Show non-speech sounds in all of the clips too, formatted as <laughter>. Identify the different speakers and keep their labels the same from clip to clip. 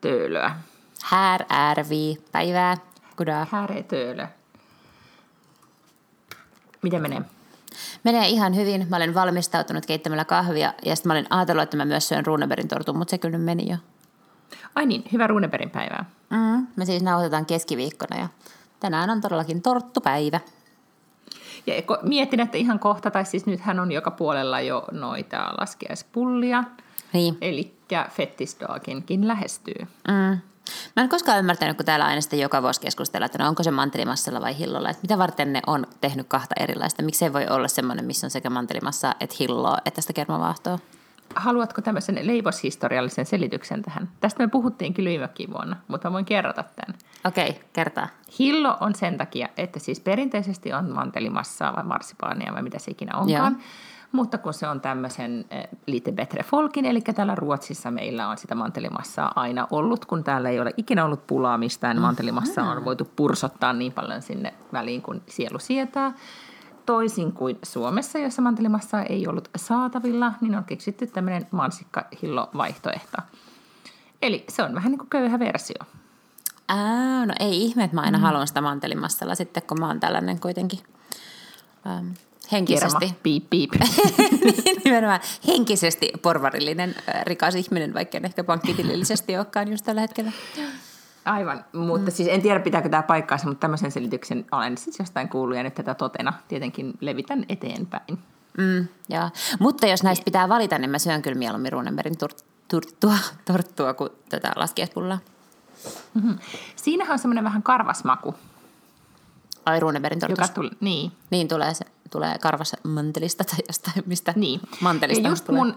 Speaker 1: töölöä.
Speaker 2: Här är vi. Päivää. Goddag.
Speaker 1: Här är töölö. Miten menee?
Speaker 2: Menee ihan hyvin. Mä olen valmistautunut keittämällä kahvia ja sitten mä olin ajatellut, että mä myös syön Runeberin tortun, mutta se kyllä meni jo.
Speaker 1: Ai niin, hyvä Runeberin päivää.
Speaker 2: Mm, me siis nauhoitetaan keskiviikkona ja tänään on todellakin torttupäivä.
Speaker 1: Ja mietin, että ihan kohta, tai siis nythän on joka puolella jo noita laskiaispullia.
Speaker 2: Niin.
Speaker 1: Eli fettisdaginkin lähestyy.
Speaker 2: Mm. Mä en koskaan ymmärtänyt, kun täällä aina sitten joka vuosi keskustellaan, että no onko se mantelimassalla vai hillolla. Että mitä varten ne on tehnyt kahta erilaista? Miksi ei voi olla semmoinen, missä on sekä mantelimassa että hilloa, että sitä kermavaahtoa?
Speaker 1: Haluatko tämmöisen leivoshistoriallisen selityksen tähän? Tästä me puhuttiin kyllä vuonna, mutta voin kerrata tämän.
Speaker 2: Okei, okay, kertaa.
Speaker 1: Hillo on sen takia, että siis perinteisesti on mantelimassaa vai marsipaania vai mitä se ikinä onkaan. Joo mutta kun se on tämmöisen eh, lite betre folkin, eli täällä Ruotsissa meillä on sitä mantelimassaa aina ollut, kun täällä ei ole ikinä ollut pulaa mistään, mantelimassaa on voitu pursottaa niin paljon sinne väliin, kun sielu sietää. Toisin kuin Suomessa, jossa mantelimassaa ei ollut saatavilla, niin on keksitty tämmöinen mansikkahillo-vaihtoehto. Eli se on vähän niin kuin köyhä versio.
Speaker 2: Ää, no ei ihme, että mä aina mm. haluan sitä mantelimassalla sitten, kun mä oon tällainen kuitenkin ähm, henkisesti.
Speaker 1: Kirma, piip, piip.
Speaker 2: Niin, <laughs> nimenomaan henkisesti porvarillinen rikas ihminen, vaikka en ehkä pankkitilillisesti olekaan just tällä hetkellä.
Speaker 1: Aivan, mutta mm. siis en tiedä pitääkö tämä paikkaansa, mutta tämmöisen selityksen olen siis jostain kuullut ja nyt tätä totena tietenkin levitän eteenpäin.
Speaker 2: Mm, joo. Mutta jos näistä pitää valita, niin mä syön kyllä mieluummin Runebergin torttua, torttua kuin tätä laskiaispullaa.
Speaker 1: Mm-hmm. Siinähän on semmoinen vähän karvasmaku.
Speaker 2: Ai Runebergin tortussa?
Speaker 1: Tuli, niin.
Speaker 2: Niin tulee se tulee karvas mantelista tai jostain, mistä niin. mantelista
Speaker 1: ja just
Speaker 2: tulee.
Speaker 1: Mun,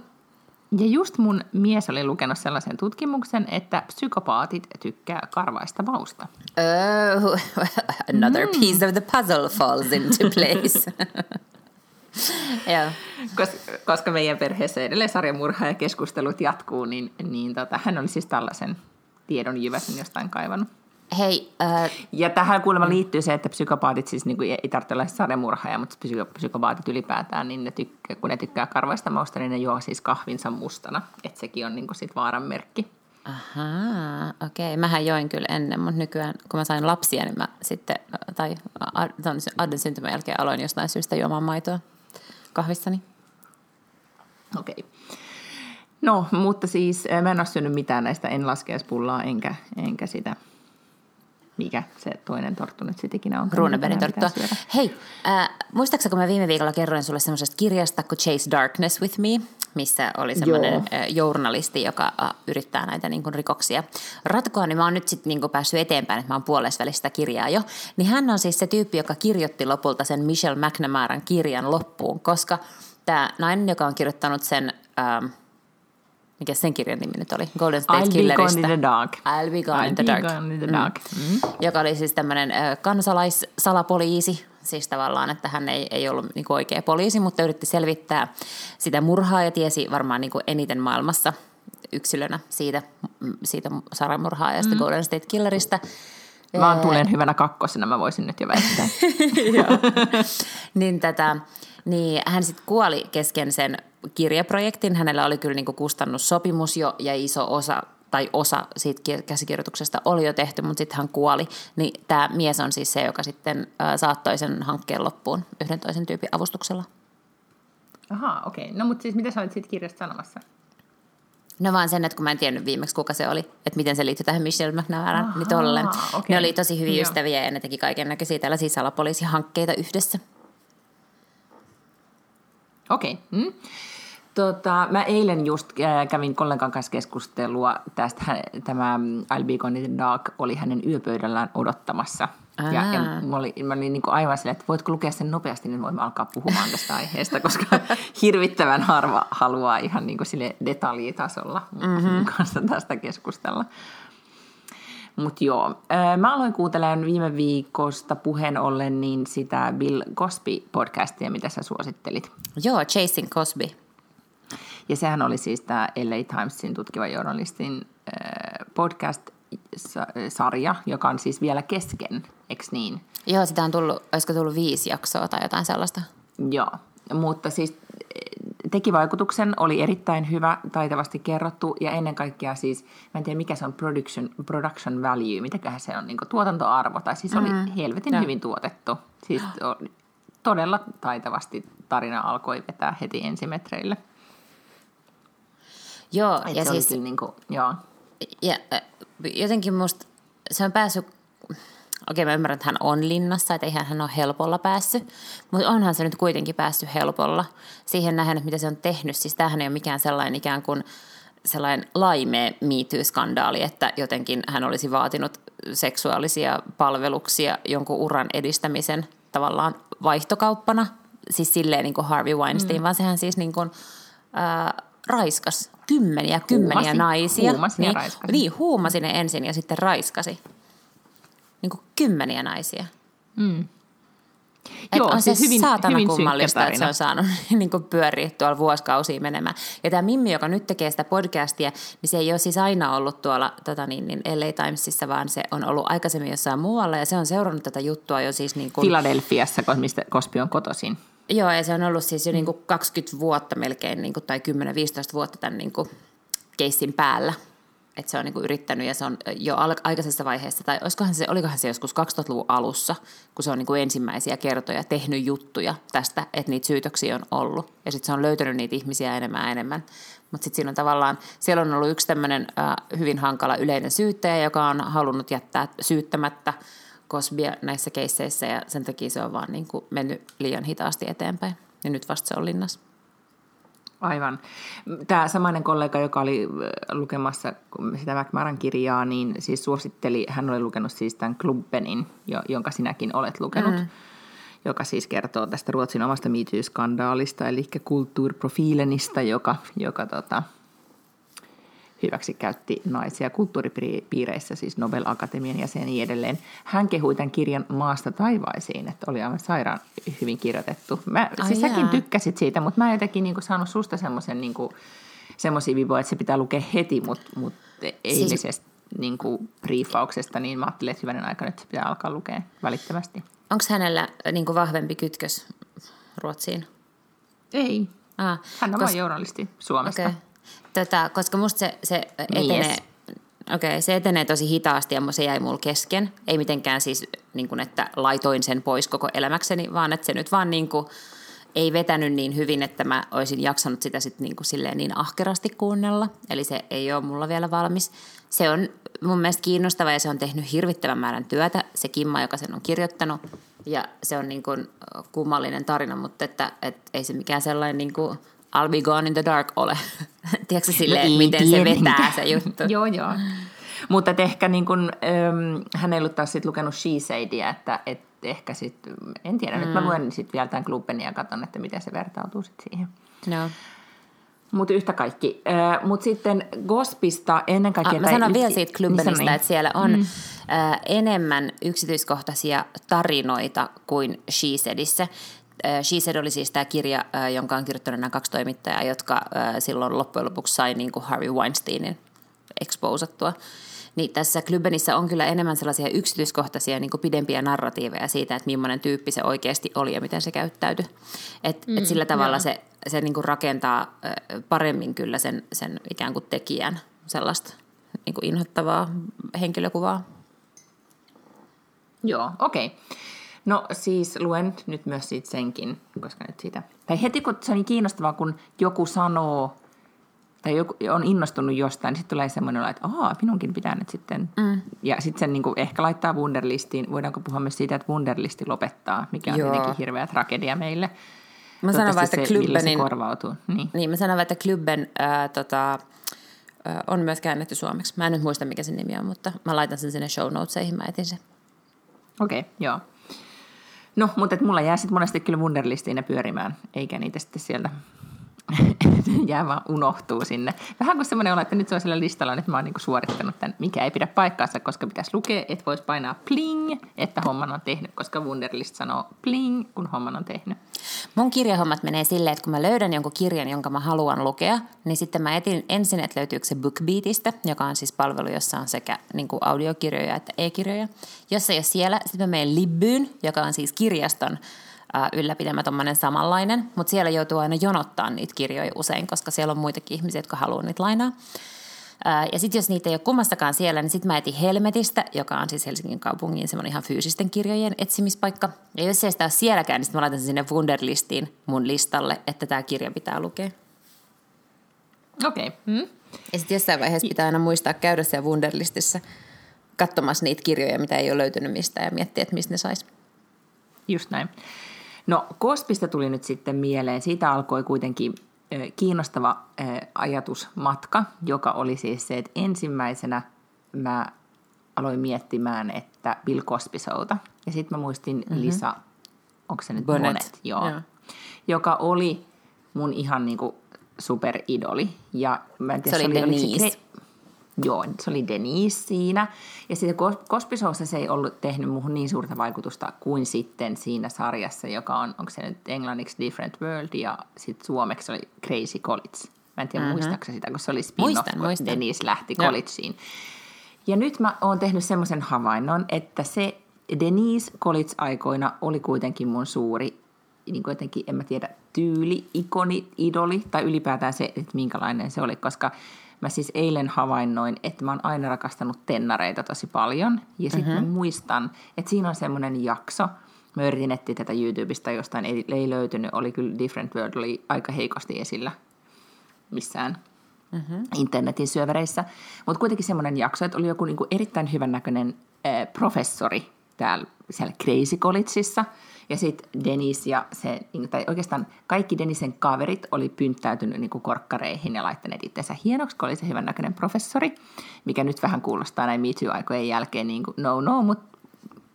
Speaker 1: ja just mun mies oli lukenut sellaisen tutkimuksen, että psykopaatit tykkää karvaista mausta.
Speaker 2: Oh, <laughs> another mm. piece of the puzzle falls into place. <laughs>
Speaker 1: yeah. Kos, koska meidän perheessä edelleen sarjamurha ja keskustelut jatkuu, niin, niin tota, hän oli siis tällaisen tiedon jyväsen jostain kaivannut.
Speaker 2: Hei,
Speaker 1: äh, ja tähän kuulemma liittyy se, että psykopaatit siis niin kuin, ei tarvitse olla sademurhaaja, mutta psykopaatit ylipäätään, niin ne tykkää, kun ne tykkää karvaista mausta, niin ne juo siis kahvinsa mustana. Että sekin on niin kuin, sit vaaran merkki.
Speaker 2: Ahaa, okei. Okay. Mähän join kyllä ennen, mutta nykyään kun mä sain lapsia, niin mä sitten, tai Adden syntymän jälkeen aloin jostain syystä juomaan maitoa kahvissani.
Speaker 1: Okei. Okay. No, mutta siis mä en ole syönyt mitään näistä, en laskeaspullaa enkä, enkä sitä mikä se toinen torttu nyt sitten ikinä on.
Speaker 2: Runebergin torttua. Hei, äh, muistaakseni kun mä viime viikolla kerroin sulle semmoisesta kirjasta kuin Chase Darkness with Me, missä oli semmoinen äh, journalisti, joka äh, yrittää näitä niin kuin, rikoksia ratkoa, niin mä oon nyt sitten niin kuin, päässyt eteenpäin, että mä oon puolessa välistä kirjaa jo. Niin hän on siis se tyyppi, joka kirjoitti lopulta sen Michelle McNamaran kirjan loppuun, koska tämä nainen, joka on kirjoittanut sen... Ähm, mikä sen kirjan nimi nyt oli? Golden State
Speaker 1: I'll
Speaker 2: Killerista.
Speaker 1: Be gone in the dark.
Speaker 2: I'll be gone
Speaker 1: I'll
Speaker 2: in the
Speaker 1: be
Speaker 2: dark.
Speaker 1: Gone in the dark. Mm.
Speaker 2: Mm. Joka oli siis tämmöinen kansalaissalapoliisi, siis tavallaan, että hän ei, ei ollut niin oikea poliisi, mutta yritti selvittää sitä murhaa ja tiesi varmaan niin eniten maailmassa yksilönä siitä, siitä saramurhaajasta mm. Golden State Killerista.
Speaker 1: Mä tulen hyvänä kakkosena, mä voisin nyt jo väittää. <laughs>
Speaker 2: niin, tätä, niin hän sitten kuoli kesken sen kirjaprojektin. Hänellä oli kyllä niinku kustannussopimus jo ja iso osa tai osa siitä käsikirjoituksesta oli jo tehty, mutta sitten hän kuoli. Niin tämä mies on siis se, joka sitten saattoi sen hankkeen loppuun yhden toisen tyypin avustuksella.
Speaker 1: Aha, okei. Okay. No mutta siis mitä sä olit siitä kirjasta sanomassa?
Speaker 2: No vaan sen, että kun mä en tiennyt viimeksi, kuka se oli, että miten se liittyy tähän Michelle McNamaran, niin tolleen. Okay. Ne oli tosi hyviä Joo. ystäviä ja ne teki kaiken näköisiä tällaisia salapoliisihankkeita yhdessä.
Speaker 1: Okei. Okay. Mm. Tota, mä eilen just äh, kävin kollegan kanssa keskustelua tästä, tämä I'll Be Gone in the Dark oli hänen yöpöydällään odottamassa. Ja, ja mä olin, mä olin niin kuin aivan silleen, että voitko lukea sen nopeasti, niin voimme alkaa puhumaan tästä aiheesta, koska <laughs> hirvittävän harva haluaa ihan niin kuin sille detaljitasolla mm-hmm. kanssa tästä keskustella. Mutta joo, mä aloin kuuntelemaan viime viikosta puheen ollen niin sitä Bill Cosby-podcastia, mitä sä suosittelit.
Speaker 2: Joo, Chasing Cosby.
Speaker 1: Ja sehän oli siis tämä LA Timesin tutkiva journalistin podcast-sarja, joka on siis vielä kesken, eikö niin?
Speaker 2: Joo, sitä on tullut, olisiko tullut viisi jaksoa tai jotain sellaista.
Speaker 1: Joo, mutta siis teki vaikutuksen, oli erittäin hyvä, taitavasti kerrottu ja ennen kaikkea siis, mä en tiedä mikä se on production, production value, mitäköhän se on, niin tuotantoarvo, tai siis oli mm, helvetin ja. hyvin tuotettu. Siis todella taitavasti tarina alkoi vetää heti ensimetreille.
Speaker 2: Joo, Et ja
Speaker 1: se siis... Niin kuin, joo.
Speaker 2: Ja, jotenkin musta se on päässyt okei mä ymmärrän, että hän on linnassa, että eihän hän ole helpolla päässyt, mutta onhan se nyt kuitenkin päässyt helpolla siihen nähden, että mitä se on tehnyt. Siis tämähän ei ole mikään sellainen ikään kuin sellainen laimea MeToo-skandaali, että jotenkin hän olisi vaatinut seksuaalisia palveluksia jonkun uran edistämisen tavallaan vaihtokauppana, siis silleen niin kuin Harvey Weinstein, mm. vaan sehän siis niin kuin, äh, raiskas kymmeniä, kymmeniä huumasi, naisia.
Speaker 1: Huumasi
Speaker 2: niin,
Speaker 1: raiskasi.
Speaker 2: Niin, huumasi ne ensin ja sitten raiskasi niin kuin kymmeniä naisia. Mm. Et Joo, on siis se hyvin, saatana hyvin kummallista, että se on saanut <laughs> niin kuin pyöriä tuolla vuosikausia menemään. Ja tämä Mimmi, joka nyt tekee sitä podcastia, niin se ei ole siis aina ollut tuolla tota niin, niin LA Timesissa, vaan se on ollut aikaisemmin jossain muualla ja se on seurannut tätä juttua jo siis niin kuin...
Speaker 1: Filadelfiassa, mistä Kospi on kotoisin.
Speaker 2: Joo, ja se on ollut siis jo niin kuin 20 vuotta melkein, niin kuin, tai 10-15 vuotta tämän niin kuin keissin päällä että se on niin yrittänyt ja se on jo aikaisessa vaiheessa, tai olisikohan se, olikohan se joskus 2000-luvun alussa, kun se on niin ensimmäisiä kertoja tehnyt juttuja tästä, että niitä syytöksiä on ollut. Ja sitten se on löytänyt niitä ihmisiä enemmän ja enemmän. Mutta sitten siinä on tavallaan, siellä on ollut yksi tämmöinen äh, hyvin hankala yleinen syyttäjä, joka on halunnut jättää syyttämättä Cosbya näissä keisseissä ja sen takia se on vaan niin mennyt liian hitaasti eteenpäin. Ja nyt vasta se on linnassa.
Speaker 1: Aivan. Tämä samainen kollega, joka oli äh, lukemassa sitä McMaran kirjaa, niin siis suositteli, hän oli lukenut siis tämän Klubbenin, jonka sinäkin olet lukenut, mm. joka siis kertoo tästä Ruotsin omasta MeToo-skandaalista, eli kulttuurprofiilenista, joka, joka tota, hyväksi käytti naisia kulttuuripiireissä, siis Nobel Akatemian ja sen niin edelleen. Hän kehui tämän kirjan maasta taivaisiin, että oli aivan sairaan hyvin kirjoitettu. Mä, Ai siis säkin tykkäsit siitä, mutta mä en jotenkin niin kuin, saanut susta semmoisen niin semmoisia vivoja, että se pitää lukea heti, mutta mut eilisestä siis... niin kuin briefauksesta, niin mä ajattelin, että hyvänen aika nyt se pitää alkaa lukea välittömästi.
Speaker 2: Onko hänellä niin kuin vahvempi kytkös Ruotsiin?
Speaker 1: Ei. Ah, Hän on kos... vain journalisti Suomesta. Okay.
Speaker 2: Tota, koska musta se, se etenee, yes. okay, se etenee tosi hitaasti ja se jäi mulle kesken. Ei mitenkään siis, niin kuin, että laitoin sen pois koko elämäkseni, vaan että se nyt vaan niin kuin, ei vetänyt niin hyvin, että mä olisin jaksanut sitä sit niin, kuin silleen niin ahkerasti kuunnella. Eli se ei ole mulla vielä valmis. Se on mun mielestä kiinnostava ja se on tehnyt hirvittävän määrän työtä, se Kimma, joka sen on kirjoittanut. Ja se on niin kuin kummallinen tarina, mutta että, että ei se mikään sellainen niin kuin I'll be gone in the dark ole. <laughs> Tiedätkö silleen, no miten se vetää se juttu?
Speaker 1: joo, joo. Mutta ehkä niin kun, ähm, hän ei ollut taas sit lukenut She Sadea, että et ehkä sitten, en tiedä, mm. nyt mä luen sitten vielä tämän Klubbenin ja katson, että miten se vertautuu sitten siihen.
Speaker 2: No.
Speaker 1: Mutta yhtä kaikki. Äh, Mutta sitten Gospista ennen kaikkea...
Speaker 2: Ah, mä sanon vielä siitä Klubbenista, niin että siellä on mm. äh, enemmän yksityiskohtaisia tarinoita kuin She Saidissa. Äh, She Said oli siis tämä kirja, äh, jonka on kirjoittanut nämä kaksi toimittajaa, jotka äh, silloin loppujen lopuksi sai niin kuin Harvey Weinsteinin exposattua. Niin tässä Klubbenissa on kyllä enemmän sellaisia yksityiskohtaisia niin kuin pidempiä narratiiveja siitä, että millainen tyyppi se oikeasti oli ja miten se käyttäytyi. Et, mm, et sillä tavalla joo. se, se niin kuin rakentaa paremmin kyllä sen, sen ikään kuin tekijän sellaista niin kuin inhottavaa henkilökuvaa.
Speaker 1: Joo, okei. Okay. No siis luen nyt myös siitä senkin, koska nyt siitä... Tai heti kun se on niin kiinnostavaa, kun joku sanoo tai joku on innostunut jostain, niin sitten tulee semmoinen, että ahaa, minunkin pitää nyt sitten... Mm. Ja sitten sen niin kuin ehkä laittaa Wunderlistiin. Voidaanko puhua myös siitä, että Wunderlisti lopettaa, mikä on Joo. tietenkin hirveä tragedia meille.
Speaker 2: Mä sanon vaan, että
Speaker 1: Klubbenin... korvautuu. Niin.
Speaker 2: niin, mä sanon että Klubben äh, tota, on myös käännetty suomeksi. Mä en nyt muista, mikä sen nimi on, mutta mä laitan sen sinne show notesihin, mä etin sen.
Speaker 1: Okei, okay, joo. No, mutta mulla jää sitten monesti kyllä Wunderlistiin pyörimään, eikä niitä sitten sieltä <laughs> jää vaan unohtuu sinne. Vähän kuin semmoinen olo, että nyt se on sillä listalla, että mä oon niinku suorittanut tämän, mikä ei pidä paikkaansa, koska pitäisi lukea, että voisi painaa pling, että homman on tehnyt, koska Wunderlist sanoo pling, kun homman on tehnyt.
Speaker 2: Mun kirjahommat menee silleen, että kun mä löydän jonkun kirjan, jonka mä haluan lukea, niin sitten mä etin ensin, että löytyykö se BookBeatista, joka on siis palvelu, jossa on sekä niin kuin audiokirjoja että e-kirjoja. Jos ei ole siellä, sitten mä menen Libbyyn, joka on siis kirjaston ylläpidämä tuommoinen samanlainen, mutta siellä joutuu aina jonottaa niitä kirjoja usein, koska siellä on muitakin ihmisiä, jotka haluaa niitä lainaa. Ja sitten jos niitä ei ole kummastakaan siellä, niin sitten mä etin Helmetistä, joka on siis Helsingin kaupungin semmoinen ihan fyysisten kirjojen etsimispaikka. Ja jos ei sitä ole sielläkään, niin sitten mä laitan sen sinne Wunderlistiin mun listalle, että tämä kirja pitää lukea.
Speaker 1: Okei. Okay. Hmm.
Speaker 2: Ja sitten jossain vaiheessa pitää aina muistaa käydä siellä Wunderlistissä katsomassa niitä kirjoja, mitä ei ole löytynyt mistään ja miettiä, että mistä ne saisi.
Speaker 1: Just näin. No Kospista tuli nyt sitten mieleen, siitä alkoi kuitenkin kiinnostava ajatusmatka, joka oli siis se, että ensimmäisenä mä aloin miettimään, että Bill Cosby Showta. Ja sitten mä muistin mm-hmm. Lisa, onko se nyt Bonnet, Bonnet joo, joo. joka oli mun ihan niinku superidoli. Ja mä en
Speaker 2: tiedä, se oli Denise. Se,
Speaker 1: Joo, se oli Denise siinä. Ja sitten Kospisossa se ei ollut tehnyt muuhun niin suurta vaikutusta kuin sitten siinä sarjassa, joka on, onko se nyt englanniksi Different World ja sitten suomeksi oli Crazy College. Mä en tiedä, mm-hmm. muistaakseni sitä, kun se oli spin-off, muistan, kun muistan. Denise lähti Joo. collegeen. Ja nyt mä oon tehnyt semmoisen havainnon, että se Denise College-aikoina oli kuitenkin mun suuri, niin kuin jotenkin, en mä tiedä, tyyli, ikoni, idoli, tai ylipäätään se, että minkälainen se oli, koska Mä siis eilen havainnoin, että mä oon aina rakastanut tennareita tosi paljon. Ja sitten mm-hmm. muistan, että siinä on semmoinen jakso, mä yritin etsiä tätä YouTubesta jostain, ei, ei löytynyt, oli kyllä Different World, oli aika heikosti esillä missään mm-hmm. internetin syövereissä. Mutta kuitenkin semmoinen jakso, että oli joku niinku erittäin hyvännäköinen äh, professori täällä siellä Crazy Collegeissa – ja sitten Denis ja se, niin, tai oikeastaan kaikki Denisen kaverit oli pynttäytynyt niin kuin korkkareihin ja laittaneet itsensä hienoksi, kun oli se hyvännäköinen professori, mikä nyt vähän kuulostaa näin MeToo-aikojen jälkeen niin kuin no no, mutta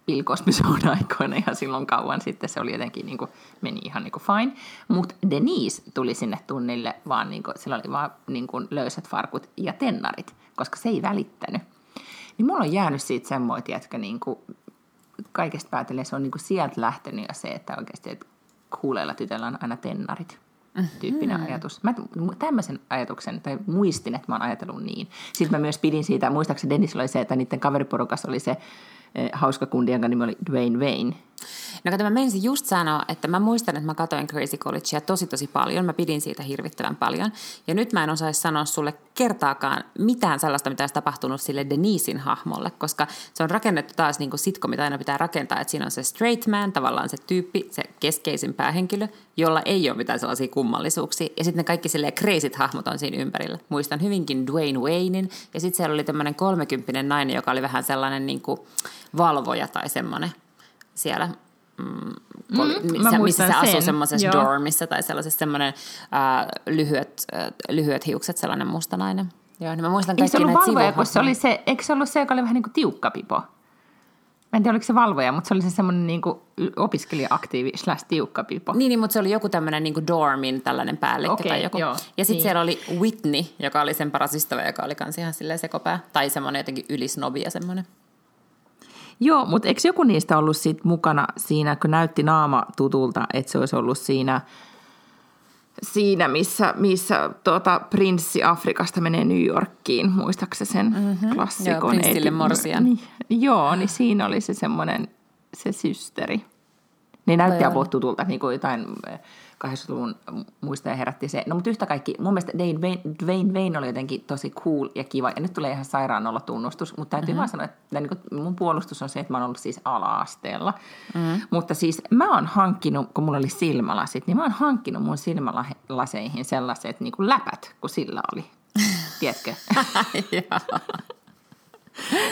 Speaker 1: Bill Cosby aikoina ja silloin kauan sitten se oli jotenkin niin kuin, meni ihan niin kuin fine. Mutta Denise tuli sinne tunnille vaan, niin kuin, sillä oli vaan niin kuin löysät farkut ja tennarit, koska se ei välittänyt. Niin mulla on jäänyt siitä semmoinen, että niin kuin, kaikesta päätellen se on niinku sieltä lähtenyt ja se, että oikeasti että kuuleilla tytöllä on aina tennarit tyyppinen mm-hmm. ajatus. Mä tämmöisen ajatuksen, tai muistin, että mä oon ajatellut niin. Sitten mä myös pidin siitä, muistaakseni Dennis oli se, että niiden kaveriporukassa oli se hauska kundi, jonka nimi oli Dwayne Wayne.
Speaker 2: No kato, mä menisin just sanoa, että mä muistan, että mä katoin Crazy Collegea tosi tosi paljon. Mä pidin siitä hirvittävän paljon. Ja nyt mä en osaisi sanoa sulle kertaakaan mitään sellaista, mitä olisi tapahtunut sille Denisin hahmolle, koska se on rakennettu taas niin kuin sitko, mitä aina pitää rakentaa, että siinä on se straight man, tavallaan se tyyppi, se keskeisin päähenkilö, jolla ei ole mitään sellaisia kummallisuuksia. Ja sitten ne kaikki silleen crazyt hahmot on siinä ympärillä. Muistan hyvinkin Dwayne Waynein, ja sitten siellä oli tämmöinen kolmekymppinen nainen, joka oli vähän sellainen niin kuin valvoja tai semmoinen siellä mm, mm, missä, missä se asuu semmoisessa dormissa tai sellaisessa semmoinen äh, lyhyet, äh, lyhyet hiukset, sellainen mustanainen. Joo, niin mä muistan kaikki
Speaker 1: näitä valvoja, kun se oli se, eikö se ollut se, joka oli vähän niin kuin tiukka pipo? Mä en tiedä, oliko se valvoja, mutta se oli se semmoinen niin opiskelija-aktiivi slash tiukka pipo.
Speaker 2: Niin, niin, mutta se oli joku tämmöinen niin dormin tällainen päällikkö okay, tai joku. Joo, ja sitten niin. siellä oli Whitney, joka oli sen paras ystävä, joka oli kans ihan silleen sekopää. Tai semmoinen jotenkin ylisnobi ja semmoinen.
Speaker 1: Joo, mutta eikö joku niistä ollut sit mukana siinä, kun näytti naama tutulta, että se olisi ollut siinä, siinä missä, missä tuota, prinssi Afrikasta menee New Yorkiin, muistaakseni sen mm-hmm. klassikon? Joo,
Speaker 2: prinssille morsian.
Speaker 1: Niin, joo, niin siinä oli se semmoinen, se systeri. Ne näytti apua tutulta, niin kuin jotain 80-luvun muista ja herätti se. No mutta yhtä kaikki, mun mielestä Dwayne Wayne, Dwayne Wayne oli jotenkin tosi cool ja kiva. Ja nyt tulee ihan sairaan olla tunnustus, mutta täytyy mm-hmm. vaan sanoa, että niin kuin, mun puolustus on se, että mä oon ollut siis ala-asteella. Mm-hmm. Mutta siis mä oon hankkinut, kun mulla oli silmälasit, niin mä oon hankkinut mun silmälaseihin sellaiset niin kuin läpät, kun sillä oli. <laughs> Tiedätkö?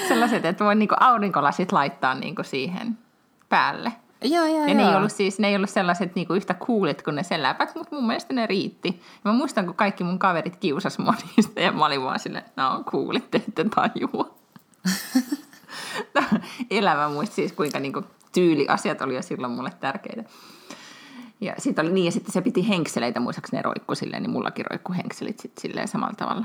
Speaker 1: Sellaiset, että voi niin kuin aurinkolasit laittaa niin kuin siihen päälle.
Speaker 2: Joo, joo,
Speaker 1: ja joo. ne ei ollut siis, ne ei ollut sellaiset niinku yhtä kuulet kuin ne sen läpät, mutta mun mielestä ne riitti. Ja mä muistan, kun kaikki mun kaverit kiusas mua <laughs> niistä ja mä olin vaan silleen, että on kuulit, te ette tajua. <laughs> Elävä muisti siis, kuinka niinku tyyliasiat oli jo silloin mulle tärkeitä. Ja, sit oli, niin, ja sitten se piti henkseleitä, muistaakseni ne roikku silleen, niin mullakin roikku henkselit sit silleen samalla tavalla.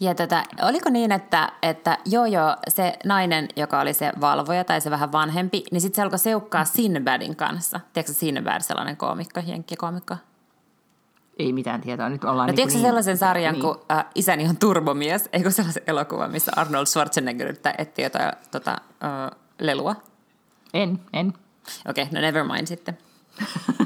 Speaker 2: Ja tota, oliko niin, että, että joo joo, se nainen, joka oli se valvoja tai se vähän vanhempi, niin sitten se alkoi seukkaa Sinbadin kanssa. Tiedätkö Sinbad, sellainen koomikko, jenkkikoomikko?
Speaker 1: Ei mitään tietoa, nyt ollaan...
Speaker 2: No,
Speaker 1: niin
Speaker 2: tiedätkö
Speaker 1: niin,
Speaker 2: sellaisen sarjan, niin. kun äh, Isäni on turbomies, eikö sellaisen elokuvan, missä Arnold Schwarzenegger yrittää etsiä jotain tota, äh, lelua?
Speaker 1: En, en.
Speaker 2: Okei, okay, no never mind sitten. <laughs>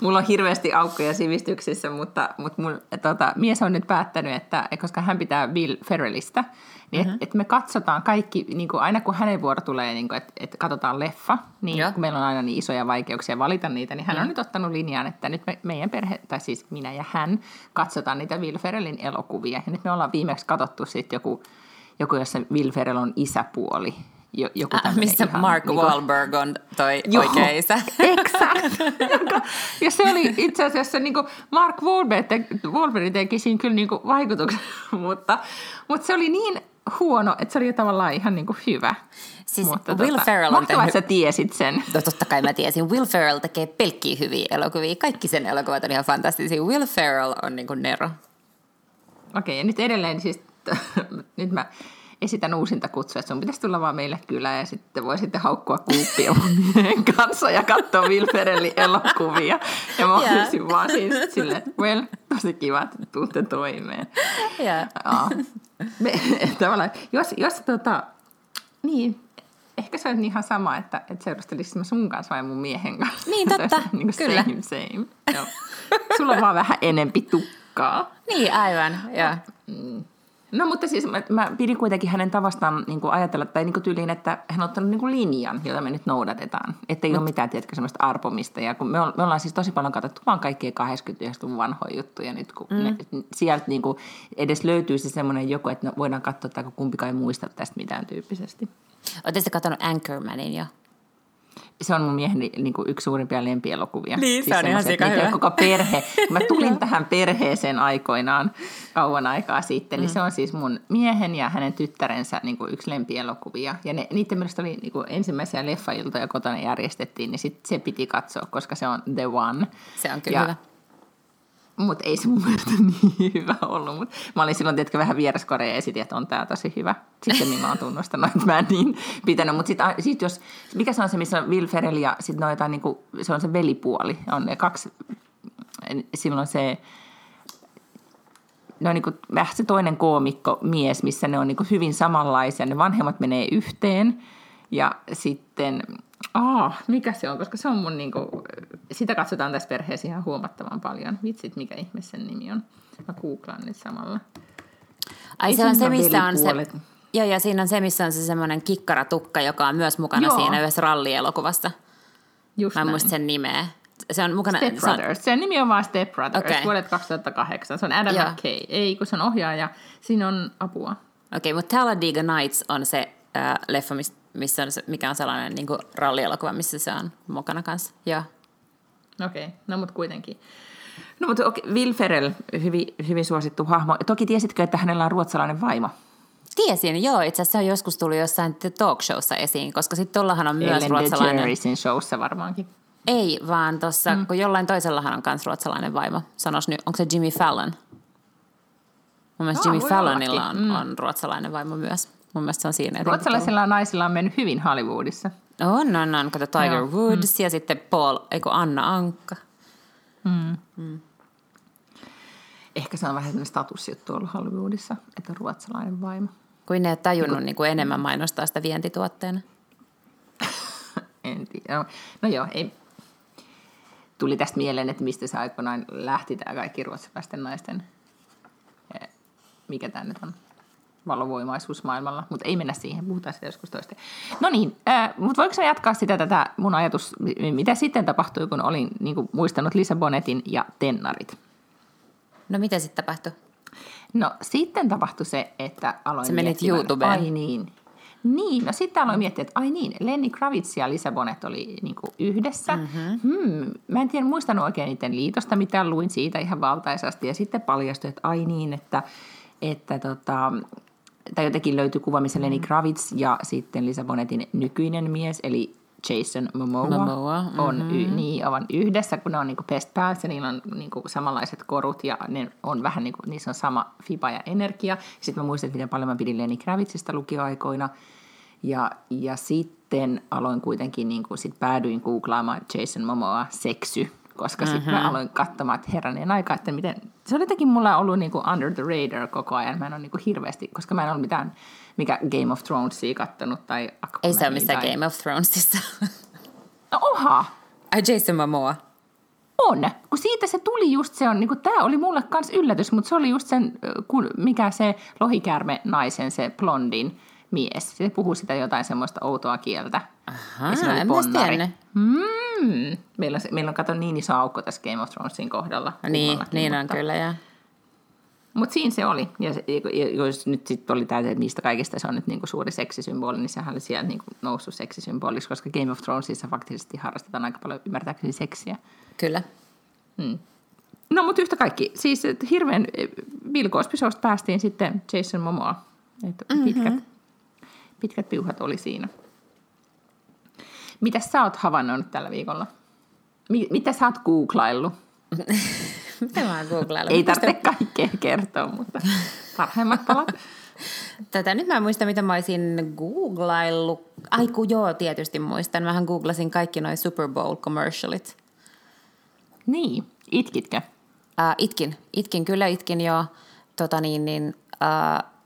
Speaker 1: Mulla on hirveästi aukkoja sivistyksissä, mutta, mutta mun, tota, mies on nyt päättänyt, että koska hän pitää Bill Ferrellistä, niin mm-hmm. että et me katsotaan kaikki, niin kuin aina kun hänen vuoro tulee, niin että et katsotaan leffa, niin Joo. kun meillä on aina niin isoja vaikeuksia valita niitä, niin hän mm. on nyt ottanut linjaan, että nyt me, meidän perhe, tai siis minä ja hän, katsotaan niitä Will Ferrellin elokuvia. Ja nyt me ollaan viimeksi katsottu sitten joku, joku, jossa Will Ferrell on isäpuoli joku
Speaker 2: äh, Missä ihan, Mark niin kuin, Wahlberg on toi <laughs> joo, oikea isä. <laughs>
Speaker 1: Exakt. ja se oli <laughs> itse asiassa niin kuin Mark Wahlberg, te, Wahlberg teki siinä kyllä niin kuin vaikutuksen, mutta, mutta se oli niin huono, että se oli tavallaan ihan niin kuin hyvä.
Speaker 2: Siis mutta Will tota, Ferrell on
Speaker 1: tehnyt... sä tiesit sen.
Speaker 2: No totta kai mä tiesin. Will Ferrell tekee pelkkiä hyviä elokuvia. Kaikki sen elokuvat on ihan fantastisia. Will Ferrell on niin kuin Nero.
Speaker 1: Okei, okay, ja nyt edelleen siis... nyt mä esitän uusinta kutsua, että sun pitäisi tulla vaan meille kyllä ja sitten voi sitten haukkua kuuppia mun <laughs> kanssa ja katsoa Will Ferrellin elokuvia. Ja mä yeah. olisin vaan siis silleen, että well, tosi kiva, että tuutte toimeen.
Speaker 2: Yeah.
Speaker 1: Ja, me, <laughs> tavallaan, jos, jos tota, niin, ehkä se on ihan sama, että, että seurustelisin mä sun kanssa vai mun miehen kanssa.
Speaker 2: Niin, totta, <laughs>
Speaker 1: niin
Speaker 2: kyllä.
Speaker 1: Same, same. Joo. Sulla on vaan vähän enempi tukkaa.
Speaker 2: Niin, aivan, joo.
Speaker 1: Mm. No mutta siis mä, mä pidin kuitenkin hänen tavastaan niin kuin ajatella, tai niin kuin tyyliin, että hän on ottanut niin kuin linjan, jota me nyt noudatetaan. Että ei Mut. ole mitään, tiedätkö, semmoista arpomista. Ja kun me, me ollaan siis tosi paljon katsottu vaan kaikkia 80-luvun vanhoja juttuja nyt, kun mm. ne, sieltä niin kuin edes löytyy se semmoinen joku, että no, voidaan katsoa, että kumpikaan ei muista tästä mitään tyyppisesti.
Speaker 2: Oletteko katsonut Anchormanin jo?
Speaker 1: Se on mun mieheni niin kuin yksi suurimpia lempielokuvia.
Speaker 2: Niin, siis se on ihan
Speaker 1: hyvä. Koko perhe. <laughs> Mä tulin tähän perheeseen aikoinaan kauan aikaa sitten, niin mm. se on siis mun miehen ja hänen tyttärensä niin kuin yksi lempielokuvia. Ja ne, niiden mielestä oli niin kuin ensimmäisiä leffailtoja kotona järjestettiin, niin sit se piti katsoa, koska se on the one.
Speaker 2: Se on kyllä ja, hyvä.
Speaker 1: Mutta ei se mun mielestä <laughs> niin hyvä ollut. Mut mä olin silloin tietenkin vähän vieraskorea ja esitin, että on tää tosi hyvä. Sitten niin mä oon tunnustanut, että mä en niin pitänyt. Mutta sitten sit jos, mikä se on se, missä on Will Ferrell ja sitten no jotain, niinku, se on se velipuoli. On ne kaksi, silloin se, no niin kuin, se toinen koomikko mies, missä ne on niin kuin hyvin samanlaisia. Ne vanhemmat menee yhteen ja sitten Ah, mikä se on, koska se on mun niinku, sitä katsotaan tässä perheessä ihan huomattavan paljon. Vitsit, mikä ihme sen nimi on. Mä googlaan nyt samalla.
Speaker 2: Ai se on se, missä on se, joo, ja siinä on se, missä on se semmoinen kikkaratukka, joka on myös mukana joo. siinä yhdessä rallielokuvassa. Just Mä en muista sen nimeä. Se on mukana...
Speaker 1: Step Brothers. Sen nimi on vaan Step Brothers okay. vuodet 2008. Se on Adam Joo. McKay. Ei, kun se on ohjaaja. Siinä on apua.
Speaker 2: Okei, okay, mutta Talladega Nights on se äh, leffa, mistä missä on se, mikä on sellainen niin kuin rallielokuva, missä se on mukana kanssa. Joo.
Speaker 1: Okei, okay. no mutta kuitenkin. No mutta okay. Will Ferrell, hyvin, hyvin suosittu hahmo. Toki tiesitkö, että hänellä on ruotsalainen vaimo?
Speaker 2: Tiesin, joo. Itse asiassa se on joskus tullut jossain talk showssa esiin, koska sitten tuollahan on myös
Speaker 1: Ellen
Speaker 2: ruotsalainen.
Speaker 1: DeGeneresin showssa varmaankin.
Speaker 2: Ei, vaan tuossa, mm. kun jollain toisellahan on myös ruotsalainen vaimo. Sanois nyt, onko se Jimmy Fallon? Mun mielestä oh, Jimmy Fallonilla on, mm. on ruotsalainen vaimo myös. Mun mielestä se on siinä.
Speaker 1: Ruotsalaisilla naisilla on mennyt hyvin Hollywoodissa.
Speaker 2: On, on, on. Kato Tiger Joo. Woods mm. ja sitten Paul, eikö Anna Ankka.
Speaker 1: Mm. Mm. Ehkä se on vähän sellainen statusjuttu ollut Hollywoodissa, että ruotsalainen vaimo.
Speaker 2: Kuin ne ei tajunnut niin kuin enemmän mainostaa sitä vientituotteena. <laughs>
Speaker 1: en tiedä. No, no joo, ei. Tuli tästä mieleen, että mistä se aikoinaan lähti tämä kaikki ruotsalaisten naisten, eh, mikä tämä nyt on, valovoimaisuus maailmalla, mutta ei mennä siihen, puhutaan sitä joskus toista. No niin, äh, mutta voiko jatkaa sitä tätä mun ajatus, mitä sitten tapahtui, kun olin niin kuin, muistanut Lisabonetin ja Tennarit?
Speaker 2: No mitä sitten tapahtui?
Speaker 1: No sitten tapahtui se, että aloin
Speaker 2: Se menit YouTubeen.
Speaker 1: Ai niin. Niin, no sitten aloin miettiä, että ai niin, Lenny Kravitz ja Lisa Bonet oli niin kuin yhdessä. Mm-hmm. Hmm, mä en tiedä, muistanut oikein niiden liitosta, mitä luin siitä ihan valtaisasti. Ja sitten paljastui, että ai niin, että, että tota, tai jotenkin löytyi kuva, missä Lenny Kravitz ja sitten Lisa Bonetin nykyinen mies, eli Jason Momoa,
Speaker 2: Momoa,
Speaker 1: on, y, niin, ovat yhdessä, kun ne on niinku pest ja niillä on niinku samanlaiset korut ja ne on vähän niinku, niissä on sama fiba ja energia. Sitten mä muistan, miten paljon mä pidin Lenny Kravitzista lukioaikoina. Ja, ja sitten aloin kuitenkin, niin kuin, sit päädyin googlaamaan Jason Momoa seksy, koska mm-hmm. sitten mä aloin katsomaan, että herranen aika, että miten, se oli jotenkin mulla ollut niin kuin under the radar koko ajan, mä en ole niin kuin hirveästi, koska mä en ole mitään, mikä Game of Thronesia kattonut tai
Speaker 2: Ei se ole mistään tai... Game of Thronesissa.
Speaker 1: No oha!
Speaker 2: Ai Jason Momoa.
Speaker 1: On, kun siitä se tuli just se on, niin kuin, tämä oli mulle kans yllätys, mutta se oli just sen, mikä se lohikäärme naisen, se blondin, mies. Se puhuu sitä jotain semmoista outoa kieltä.
Speaker 2: Aha, en mä
Speaker 1: mm. Meillä on, meillä on kato niin iso aukko tässä Game of Thronesin kohdalla.
Speaker 2: Niin, niin on mutta, kyllä, ja.
Speaker 1: Mutta siinä se oli. Ja, se, ja jos nyt sitten oli tämä, että niistä kaikista se on nyt niinku suuri seksisymboli, niin sehän oli siellä niinku noussut seksisymboliksi, koska Game of Thronesissa faktisesti harrastetaan aika paljon ymmärtääkseni seksiä.
Speaker 2: Kyllä.
Speaker 1: Mm. No, mutta yhtä kaikki. Siis hirveän vilkoospisosta päästiin sitten Jason Momoa. Että mm-hmm. pitkät, pitkät piuhat oli siinä. Mitä sä oot havainnoinut tällä viikolla? Mitä sä oot googlaillut? <laughs>
Speaker 2: Mitä mä oon googlaillut?
Speaker 1: Ei tarvitse kaikkea kertoa, mutta parhaimmat palat. <laughs>
Speaker 2: Tätä nyt mä en muista, mitä mä olisin googlaillut. Ai kun joo, tietysti muistan. Mähän googlasin kaikki noin Super Bowl commercialit.
Speaker 1: Niin, itkitkö?
Speaker 2: Uh, itkin, itkin, kyllä itkin jo. Tota niin, niin, uh,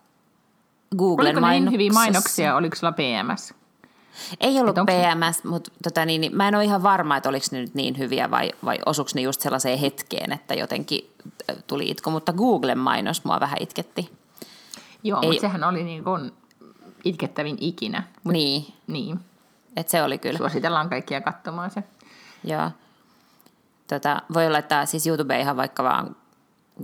Speaker 2: Googlen
Speaker 1: Oliko ne niin hyviä mainoksia, oliko sulla PMS?
Speaker 2: Ei ollut PMS, mutta tota niin, niin, mä en ole ihan varma, että oliko ne nyt niin hyviä vai, vai osuiko ne just sellaiseen hetkeen, että jotenkin tuli itku, mutta Googlen mainos mua vähän itketti.
Speaker 1: Joo, Ei, mutta sehän oli niin kuin itkettävin ikinä.
Speaker 2: Mut, niin.
Speaker 1: niin.
Speaker 2: Et se oli kyllä.
Speaker 1: Suositellaan kaikkia katsomaan se.
Speaker 2: Joo. Tota, voi olla, että siis YouTube ihan vaikka vaan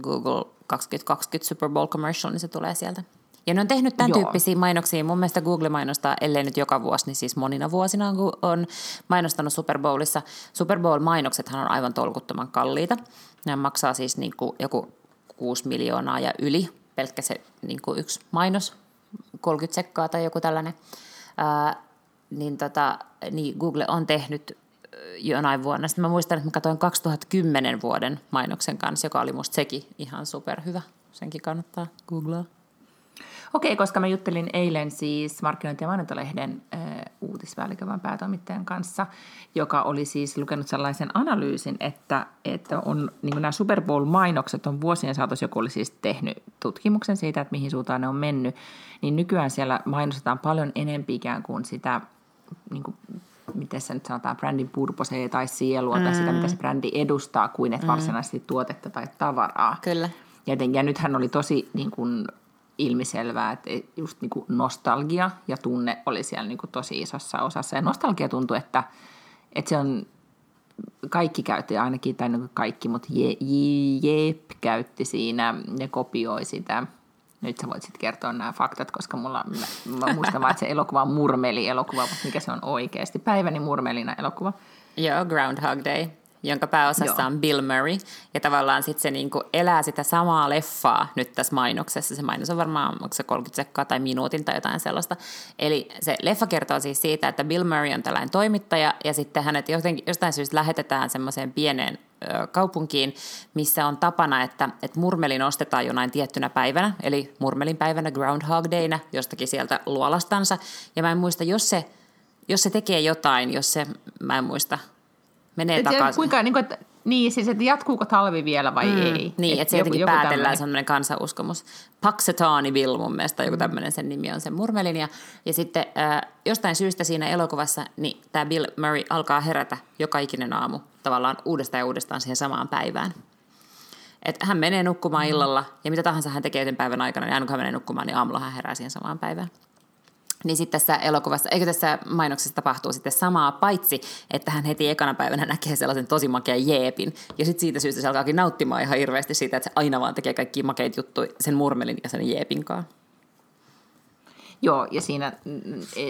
Speaker 2: Google 2020 Super Bowl commercial, niin se tulee sieltä. Ja ne on tehnyt tämän Joo. tyyppisiä mainoksia. Mun mielestä Google mainostaa, ellei nyt joka vuosi, niin siis monina vuosina on mainostanut Super Bowlissa. Super Bowl-mainoksethan on aivan tolkuttoman kalliita. Ne maksaa siis niin kuin joku 6 miljoonaa ja yli, pelkkä se niin kuin yksi mainos, 30 sekkaa tai joku tällainen. Ää, niin, tota, niin Google on tehnyt jonain vuonna. Sitten mä muistan, että mä katsoin 2010 vuoden mainoksen kanssa, joka oli musta sekin ihan superhyvä. Senkin kannattaa googlaa.
Speaker 1: Okei, koska mä juttelin eilen siis markkinointi- ja mainontalehden äh, uutisvälikövän päätoimittajan kanssa, joka oli siis lukenut sellaisen analyysin, että, että on, niin nämä Super Bowl-mainokset on vuosien saatossa, joku oli siis tehnyt tutkimuksen siitä, että mihin suuntaan ne on mennyt, niin nykyään siellä mainostetaan paljon enempi ikään kuin sitä niin kuin miten se nyt sanotaan, brändin purposee tai sielua mm. tai sitä, mitä se brändi edustaa, kuin että mm. varsinaisesti tuotetta tai tavaraa.
Speaker 2: Kyllä.
Speaker 1: Ja, ja nythän oli tosi niin kuin, ilmiselvää, että just niin kuin nostalgia ja tunne oli siellä niin kuin tosi isossa osassa. Ja nostalgia tuntui, että, että se on kaikki käytti ainakin, tai niin kaikki, mutta Je, Jep käytti siinä ja kopioi sitä. Nyt sä voit sitten kertoa nämä faktat, koska mulla, mä muistan vaan, että se <laughs> elokuva on murmeli-elokuva, mutta mikä se on oikeasti. Päiväni murmelina elokuva.
Speaker 2: Joo, Groundhog Day jonka pääosassa Joo. on Bill Murray. Ja tavallaan sitten se niinku elää sitä samaa leffaa nyt tässä mainoksessa. Se mainos on varmaan, onko se 30 sekkaa tai minuutin tai jotain sellaista. Eli se leffa kertoo siis siitä, että Bill Murray on tällainen toimittaja ja sitten hänet jotenkin, jostain syystä lähetetään semmoiseen pieneen kaupunkiin, missä on tapana, että, että murmeli nostetaan jonain tiettynä päivänä, eli murmelin päivänä Groundhog Dayna jostakin sieltä luolastansa. Ja mä en muista, jos se, jos se tekee jotain, jos se, mä en muista, menee takaisin.
Speaker 1: Kuinka, niin, kuin, että, niin, siis että jatkuuko talvi vielä vai mm, ei?
Speaker 2: Niin, että et se jotenkin joku päätellään tämmöinen. semmoinen kansanuskomus. Paksetaani Bill mun mielestä, joku tämmöinen sen nimi on sen murmelin. Ja, ja sitten äh, jostain syystä siinä elokuvassa, niin tämä Bill Murray alkaa herätä joka ikinen aamu tavallaan uudestaan ja uudestaan siihen samaan päivään. Että hän menee nukkumaan mm. illalla, ja mitä tahansa hän tekee sen päivän aikana, niin aina kun hän menee nukkumaan, niin aamulla hän herää siihen samaan päivään. Niin sitten tässä elokuvassa, eikö tässä mainoksessa tapahtuu sitten samaa, paitsi että hän heti ekana päivänä näkee sellaisen tosi makean jeepin. Ja sitten siitä syystä se alkaakin nauttimaan ihan hirveästi siitä, että se aina vaan tekee kaikki makeat juttuja sen murmelin ja sen jeepin kanssa.
Speaker 1: Joo, ja siinä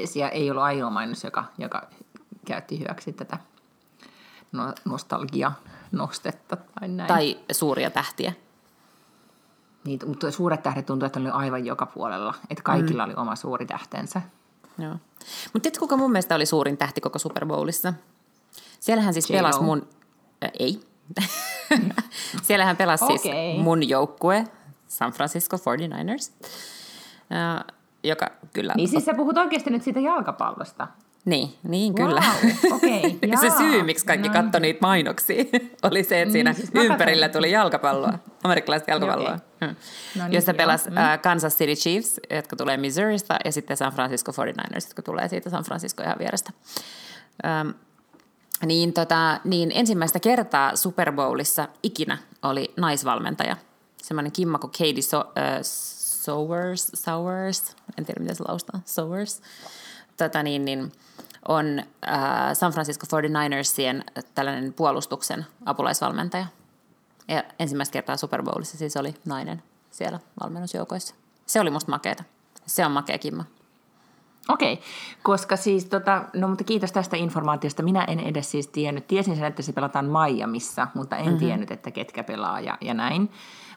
Speaker 1: siellä ei ollut ainoa mainos, joka, joka käytti hyväksi tätä no, nostalgia-nostetta tai näin.
Speaker 2: Tai suuria tähtiä.
Speaker 1: Niin, mutta suuret tähdet tuntuu, että ne oli aivan joka puolella. Että kaikilla mm. oli oma suuri tähtensä.
Speaker 2: Joo. Mutta tiedätkö, kuka mun mielestä oli suurin tähti koko Super Bowlissa? Siellähän siis
Speaker 1: J.Lo.
Speaker 2: pelasi mun... Äh, ei. <laughs> Siellähän pelasi okay. siis mun joukkue, San Francisco 49ers, äh, joka kyllä...
Speaker 1: Niin siis sä puhut oikeasti nyt siitä jalkapallosta.
Speaker 2: Niin, niin kyllä.
Speaker 1: Wow, <laughs>
Speaker 2: se
Speaker 1: jaa.
Speaker 2: syy, miksi kaikki
Speaker 1: No.
Speaker 2: katsoi niitä mainoksia, <laughs> oli se, että siinä
Speaker 1: Niin, siis
Speaker 2: ympärillä tuli jalkapalloa, amerikkalaista jalkapalloa,
Speaker 1: Okei.
Speaker 2: hmm.
Speaker 1: No niin,
Speaker 2: josta pelasi
Speaker 1: mm.
Speaker 2: äh, Kansas City Chiefs, jotka tulee Missourista, ja sitten San Francisco 49ers, jotka tulee siitä San Francisco ihan vierestä. Ähm, niin, tota, niin ensimmäistä kertaa Super Bowlissa ikinä oli naisvalmentaja. Semmoinen kimma kuin Katie so- äh, Sowers, Sowers, en tiedä miten se laustaa, Sowers, tota, niin, niin, on äh, San Francisco 49ersien tällainen puolustuksen apulaisvalmentaja. Ja ensimmäistä kertaa Super Bowlissa siis oli nainen siellä valmennusjoukoissa. Se oli musta makeeta. Se on makea kimma.
Speaker 1: Okei, koska siis tota, no mutta kiitos tästä informaatiosta. Minä en edes siis tiennyt, tiesin sen, että se pelataan Miamiissa, mutta en mm-hmm. tiennyt, että ketkä pelaa ja, ja näin.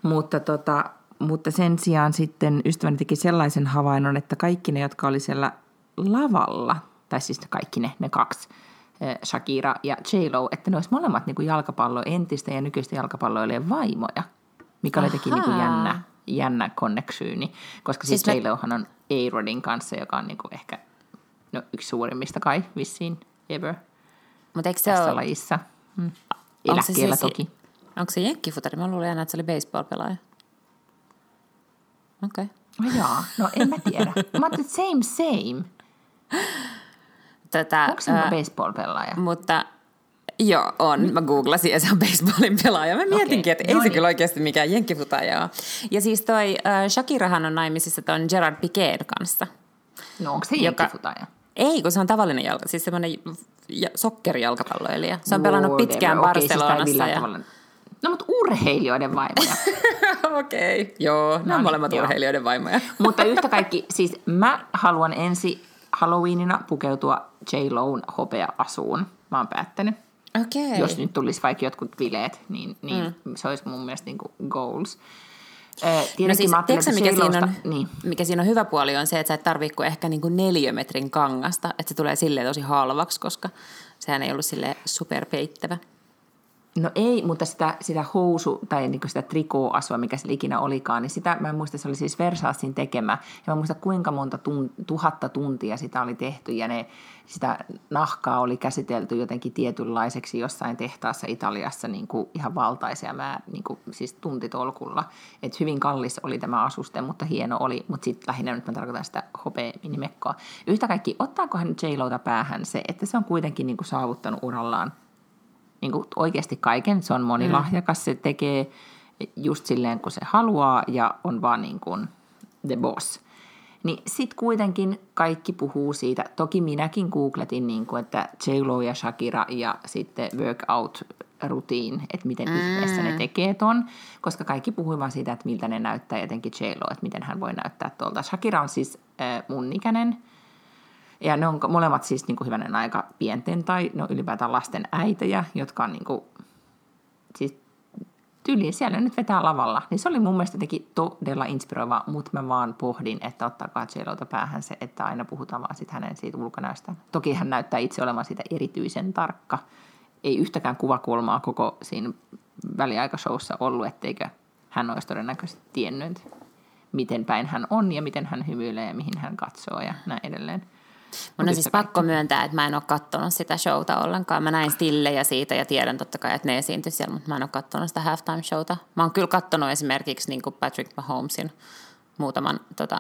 Speaker 1: Mutta, tota, mutta sen sijaan sitten ystäväni teki sellaisen havainnon, että kaikki ne, jotka oli siellä lavalla, tai siis kaikki ne, ne kaksi, Shakira ja J-Lo, että ne olisi molemmat niin kuin jalkapallo entistä ja nykyistä jalkapalloilijan vaimoja, mikä oli teki niin kuin jännä, jännä konneksyyni, koska siis,
Speaker 2: Siis mä-
Speaker 1: J-Lohan on A-Rodin kanssa, joka on niin kuin ehkä no, yksi suurimmista kai vissiin ever
Speaker 2: Mutta eikö se
Speaker 1: tässä
Speaker 2: ole,
Speaker 1: lajissa. Mm.
Speaker 2: onko se
Speaker 1: Eläkkeellä
Speaker 2: siis-
Speaker 1: toki.
Speaker 2: Onko se jenkkifutari? Mä luulin aina, että se oli baseball-pelaaja. Okei. Okay.
Speaker 1: No jaa, no en mä tiedä. Mä ajattelin, että same same. <laughs>
Speaker 2: Tätä,
Speaker 1: Onko se
Speaker 2: ää,
Speaker 1: baseball-pelaaja?
Speaker 2: Mutta joo, on. Mä googlasin ja se on baseballin pelaaja. Mä mietinkin, että ei
Speaker 1: no
Speaker 2: se
Speaker 1: niin.
Speaker 2: kyllä oikeasti mikään jenkkifutaja ole. Ja siis toi äh, Shakirahan on naimisissa ton Gerard Piquén kanssa.
Speaker 1: No onko se
Speaker 2: joka-
Speaker 1: jenkkifutaja?
Speaker 2: Ei, kun se on tavallinen jalka, siis semmoinen ja, sokkerijalkapalloilija. Se on pelannut pitkään
Speaker 1: siis ei
Speaker 2: Barcelonassa.
Speaker 1: millään
Speaker 2: ja...
Speaker 1: tavalla- No mutta urheilijoiden vaimoja. <laughs>
Speaker 2: Okei, okay. joo, nämä
Speaker 1: No
Speaker 2: on
Speaker 1: niin,
Speaker 2: molemmat
Speaker 1: joo.
Speaker 2: urheilijoiden vaimoja.
Speaker 1: mutta yhtä kaikki, siis mä haluan ensi Halloweenina pukeutua J-Loun hopea-asuun. Mä oon päättänyt.
Speaker 2: Okei.
Speaker 1: Jos nyt tulisi vaikka jotkut bileet, niin, niin mm. se olisi mun mielestä niin kuin goals. Tietenkin
Speaker 2: No siis,
Speaker 1: mä
Speaker 2: tiedätkö, mikä siinä, on,
Speaker 1: niin.
Speaker 2: mikä siinä on hyvä puoli on se, että sä et tarvitse kuin ehkä niin kuin neliömetrin kangasta, että se tulee silleen tosi halvaksi, koska sehän ei ollut sille superpeittävä.
Speaker 1: No ei, mutta sitä, sitä housu- tai niin sitä trikooasua, mikä se ikinä olikaan, niin sitä mä en muista, se oli siis Versaasin tekemä. Ja mä muista kuinka monta tun, tuhatta tuntia sitä oli tehty ja ne, sitä nahkaa oli käsitelty jotenkin tietynlaiseksi jossain tehtaassa Italiassa niin kuin ihan valtaisia määr, niin kuin, siis tuntitolkulla. Et hyvin kallis oli tämä asuste, mutta hieno oli. Mutta sitten lähinnä nyt mä tarkoitan sitä hopea-minimekkoa. Yhtä kaikki, ottaakohan J-Lota päähän se, että se on kuitenkin niin kuin saavuttanut urallaan niin kuin oikeasti kaiken. Se on monilahjakas, se tekee just silleen, kun se haluaa ja on vaan niin kuin the boss. Niin sitten kuitenkin kaikki puhuu siitä. Toki minäkin googletin, niin kuin, että J-Lo ja Shakira ja sitten workout rutiin, että miten mm. ihmeessä ne tekee ton, koska kaikki puhui vaan siitä, että miltä ne näyttää jotenkin J-Lo, että miten hän voi näyttää tuolta. Shakira on siis äh, mun ikäinen, ja ne on molemmat siis niin hyvänen aika pienten tai no ylipäätään lasten äitejä, jotka on niin kuin, siis tyyliin siellä nyt vetää lavalla. Niin se oli mun mielestä jotenkin todella inspiroiva, mutta mä vaan pohdin, että ottakaa J-Lota päähän se, että aina puhutaan vaan sit hänen siitä ulkonäöstä. Toki hän näyttää itse olevan siitä erityisen tarkka. Ei yhtäkään kuvakulmaa koko siinä väliaikashowssa ollut, etteikö hän olisi todennäköisesti tiennyt, miten päin hän on ja miten hän hymyilee ja mihin hän katsoo ja näin edelleen.
Speaker 2: Mun on siis pakko myöntää, että mä en ole kattonut sitä showta ollenkaan. Mä näin stillejä siitä ja tiedän totta kai, että ne esiintyi siellä, mutta mä en ole kattonut sitä halftime showta. Mä oon kyllä kattonut esimerkiksi niin kuin Patrick Mahomesin muutaman tota,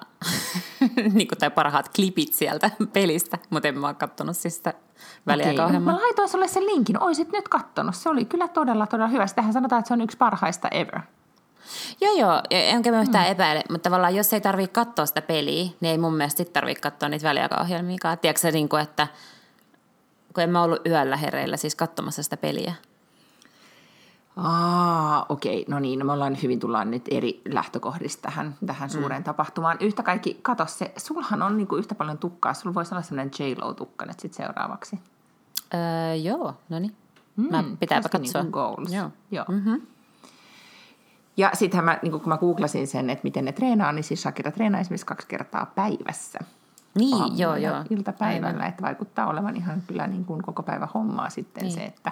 Speaker 2: <laughs> niin kuin, tai parhaat klipit sieltä pelistä, mutta en mä ole kattonut siis sitä
Speaker 1: Okei, no
Speaker 2: väliaikaohjelmaa.
Speaker 1: mä laitoin sulle sen linkin, oisit nyt kattonut. Se oli kyllä todella, todella hyvä. Sitähän sanotaan, että se on yksi parhaista ever.
Speaker 2: Joo, joo, enkä mä yhtään mm. epäile, mutta tavallaan jos ei tarvitse katsoa sitä peliä, niin ei mun mielestä sit tarvitse katsoa niitä väliaikaohjelmiakaan. Tiedätkö se, niin kuin, että kun en mä ollut yöllä hereillä siis katsomassa sitä peliä.
Speaker 1: Aa, okei. No niin, no me ollaan hyvin tullaan nyt eri lähtökohdista tähän, tähän suureen mm. tapahtumaan. Yhtä kaikki, kato se, sulhan on niinku yhtä paljon tukkaa. Sulla voisi olla sellainen J-Lo-tukka nyt sit seuraavaksi.
Speaker 2: Öö, joo, no niin. Mä
Speaker 1: Mm,
Speaker 2: pitääpä
Speaker 1: tästä
Speaker 2: katsoa.
Speaker 1: Niinku goals.
Speaker 2: Joo.
Speaker 1: Joo. Mm-hmm. Ja sittenhän mä, niin kun mä googlasin sen, että miten ne treenaa, niin siis Shakira treenaa esimerkiksi kaksi kertaa päivässä.
Speaker 2: Niin, joo, joo.
Speaker 1: iltapäivällä, Aivan. että vaikuttaa olevan ihan kyllä niin kuin koko päivä hommaa sitten niin. se, että...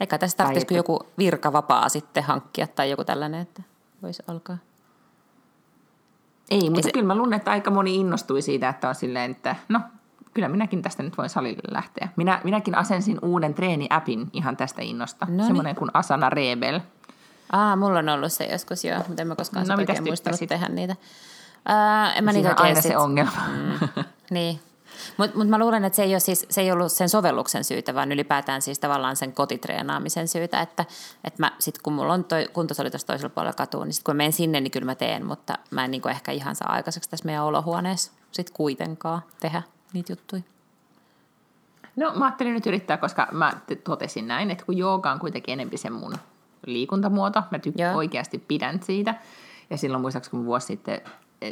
Speaker 2: Eikä tässä tarvitsisiko joku virkavapaa sitten hankkia tai joku tällainen, että voisi alkaa?
Speaker 1: Ei, mutta se... kyllä mä luulen, että aika moni innostui siitä, että on silleen, että no, kyllä minäkin tästä nyt voin salille lähteä. Minä, minäkin asensin uuden treeniäpin ihan tästä innosta, no semmoinen kuin Asana Rebel.
Speaker 2: Aa, mulla on ollut se joskus jo, mutta en mä koskaan no, oikein muistanut tehdä niitä. Ää, en mä niitä
Speaker 1: aina sit... se ongelma.
Speaker 2: Mm, niin. Mutta mut mä luulen, että se ei, ole siis, se ei ollut sen sovelluksen syytä, vaan ylipäätään siis tavallaan sen kotitreenaamisen syytä, että, että mä sit kun mulla on toi kuntosali tuossa toisella puolella katua, niin sit kun mä menen sinne, niin kyllä mä teen, mutta mä en niin ehkä ihan saa aikaiseksi tässä meidän olohuoneessa sit kuitenkaan tehdä niitä juttuja.
Speaker 1: No mä ajattelin nyt yrittää, koska mä totesin näin, että kun jooga on kuitenkin enemmän se mun liikuntamuoto, mä tykkään oikeasti pidän siitä. Ja silloin muistaakseni kun vuosi sitten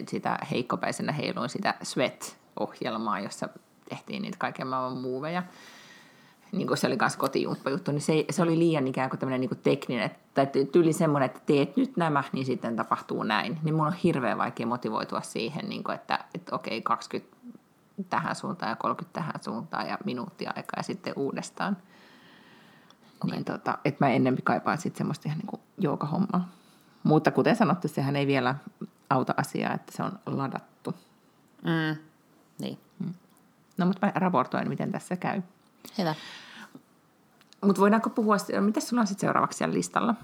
Speaker 1: sitä heikkopäisenä heiluin sitä Sweat-ohjelmaa, jossa tehtiin niitä kaiken maailman muuveja. Niin kuin se oli myös kotijumppajuttu, niin se, se oli liian ikään kuin tämmöinen niin kuin tekninen, tai tyyli semmoinen, että teet nyt nämä, niin sitten tapahtuu näin. Niin mun on hirveän vaikea motivoitua siihen, niin kuin, että, että okei, 20 tähän suuntaan ja 30 tähän suuntaan ja minuuttia aikaa ja sitten uudestaan. Okay. Niin tota, että mä ennemmin kaipaan sitten semmoista ihan niin joukahommaa. Mutta kuten sanottu, sehän ei vielä auta asiaa, että se on ladattu.
Speaker 2: Mm. Niin. Mm.
Speaker 1: No, mutta mä raportoin, miten tässä käy.
Speaker 2: Hyvä.
Speaker 1: Mutta voidaanko puhua, mitä sulla on sitten seuraavaksi siellä listalla?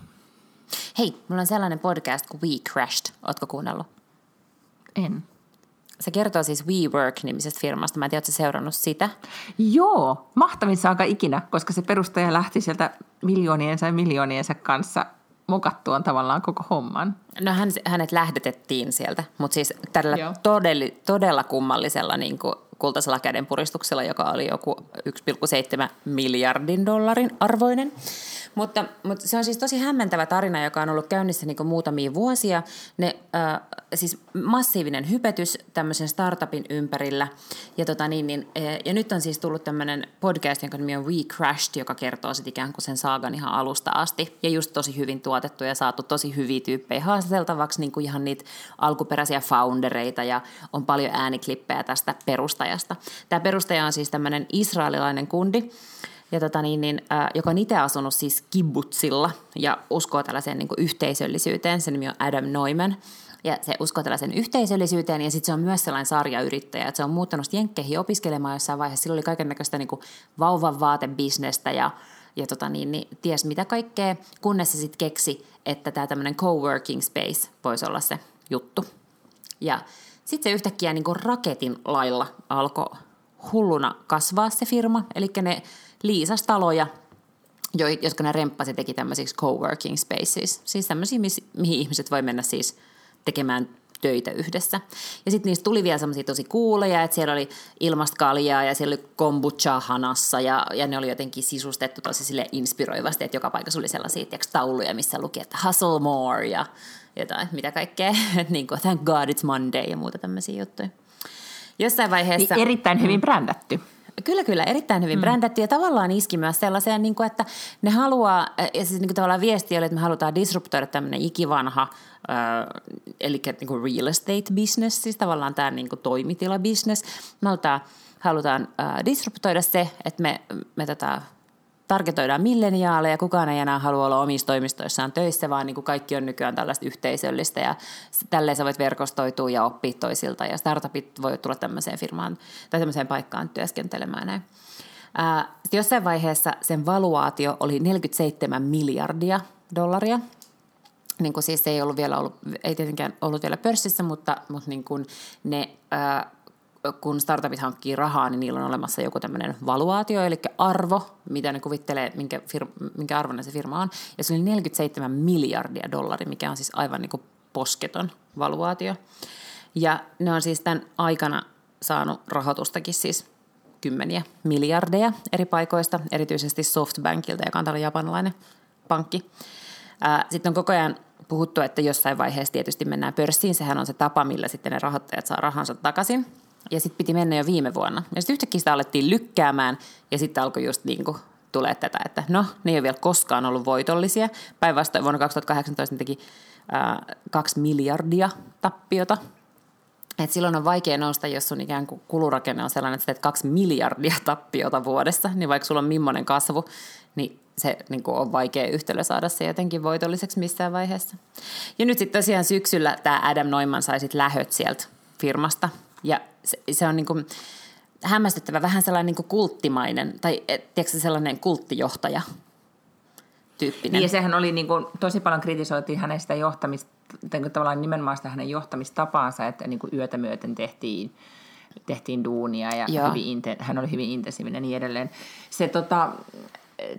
Speaker 2: Hei, mulla on sellainen podcast kuin We Crashed. Ootko kuunnellut?
Speaker 1: En.
Speaker 2: Se kertoo siis WeWork-nimisestä firmasta. Mä en tiedä, seurannut sitä?
Speaker 1: Joo, mahtavin saaka ikinä, koska se perustaja lähti sieltä miljooniensa ja miljooniensa kanssa mokattuaan tavallaan koko homman.
Speaker 2: No hän, hänet lähdetettiin sieltä, mutta siis tällä todella, todella kummallisella niin kuin kultaisella kädenpuristuksella, joka oli joku 1,7 miljardin dollarin arvoinen. Mutta, mutta se on siis tosi hämmentävä tarina, joka on ollut käynnissä niin muutamia vuosia. Ne, äh, siis massiivinen hypetys tämmöisen startupin ympärillä. Ja, tota niin, niin, äh, ja nyt on siis tullut tämmöinen podcast, jonka nimi on We Crashed, joka kertoo sitten ikään kuin sen saagan ihan alusta asti. Ja just tosi hyvin tuotettu ja saatu tosi hyviä tyyppejä haastateltavaksi, niin kuin ihan niitä alkuperäisiä foundereita ja on paljon ääniklippejä tästä perustajasta. Tämä perustaja on siis tämmöinen israelilainen kundi, ja tota niin, niin, äh, joka on itse asunut siis kibbutzilla ja uskoo tällaiseen niin yhteisöllisyyteen. Sen nimi on Adam Neumann. Ja se uskoo tällaisen yhteisöllisyyteen ja sitten se on myös sellainen sarjayrittäjä, että se on muuttanut jenkkeihin opiskelemaan jossain vaiheessa. Sillä oli kaiken näköistä niin vauvan vaatebisnestä ja, ja tota niin, niin, ties mitä kaikkea, kunnes se sitten keksi, että tämä tämmöinen coworking space voisi olla se juttu. Ja sitten se yhtäkkiä niin raketin lailla alkoi hulluna kasvaa se firma, eli ne liisas taloja, jotka ne remppasi teki tämmöisiksi coworking spaces, siis tämmöisiä, mihin ihmiset voi mennä siis tekemään töitä yhdessä. Ja sitten niistä tuli vielä semmoisia tosi kuuleja, että siellä oli ilmasta kaljaa ja siellä oli kombucha hanassa ja, ja ne oli jotenkin sisustettu tosi sille inspiroivasti, että joka paikassa oli sellaisia tiiäks, tauluja, missä luki, että hustle more ja jotain, mitä kaikkea, <laughs> että niin kuin, thank God it's Monday ja muuta tämmöisiä juttuja. Jossain vaiheessa...
Speaker 1: Niin erittäin hyvin mm. brändätty.
Speaker 2: Kyllä, kyllä. Erittäin hyvin mm. brändätty ja tavallaan iski myös sellaiseen, niin kuin, että ne haluaa, ja siis niin kuin tavallaan viesti oli, että me halutaan disruptoida tämmöinen ikivanha, äh, eli niin kuin real estate business, siis tavallaan tämä niin kuin toimitila-business. Me halutaan, halutaan äh, disruptoida se, että me, me tätä targetoidaan milleniaaleja, kukaan ei enää halua olla omissa toimistoissaan töissä, vaan niin kuin kaikki on nykyään tällaista yhteisöllistä ja tälleen sä voit verkostoitua ja oppia toisilta ja startupit voi tulla tämmöiseen firmaan tai tämmöiseen paikkaan työskentelemään näin. Ää, jossain vaiheessa sen valuaatio oli 47 miljardia dollaria. Niin kuin siis ei ollut vielä ollut, ei tietenkään ollut vielä pörssissä, mutta, mutta niin kuin ne ää, kun startupit hankkii rahaa, niin niillä on olemassa joku tämmöinen valuaatio, eli arvo, mitä ne kuvittelee, minkä, fir- minkä arvoinen se firma on. Ja se oli 47 miljardia dollaria, mikä on siis aivan niin kuin posketon valuaatio. Ja ne on siis tämän aikana saanut rahoitustakin siis kymmeniä miljardeja eri paikoista, erityisesti Softbankilta, joka on tällainen japanilainen pankki. Sitten on koko ajan puhuttu, että jossain vaiheessa tietysti mennään pörssiin. Sehän on se tapa, millä sitten ne rahoittajat saa rahansa takaisin – ja sitten piti mennä jo viime vuonna. Ja sitten yhtäkkiä sitä alettiin lykkäämään ja sitten alkoi just niin kuin tulee tätä, että no, ne ei ole vielä koskaan ollut voitollisia. Päinvastoin vuonna 2018 ne teki ää, kaksi miljardia tappiota. Et silloin on vaikea nousta, jos sun ikään kuin kulurakenne on sellainen, että teet kaksi miljardia tappiota vuodessa, niin vaikka sulla on millainen kasvu, niin se niin kuin on vaikea yhtälö saada se jotenkin voitolliseksi missään vaiheessa. Ja nyt sitten tosiaan syksyllä tämä Adam Neumann sai sitten lähöt sieltä firmasta. Ja se, se on niin kuin hämmästyttävä, vähän sellainen niin kuin kulttimainen, tai tiedätkö sellainen kulttijohtaja tyyppinen.
Speaker 1: Niin ja sehän oli niin kuin, tosi paljon kritisoitiin hänestä johtamista, tavallaan nimenomaan sitä hänen johtamistapaansa, että niin kuin yötä myöten tehtiin tehtiin duunia ja hyvin, hän oli hyvin intensiivinen ja niin edelleen. Se tota,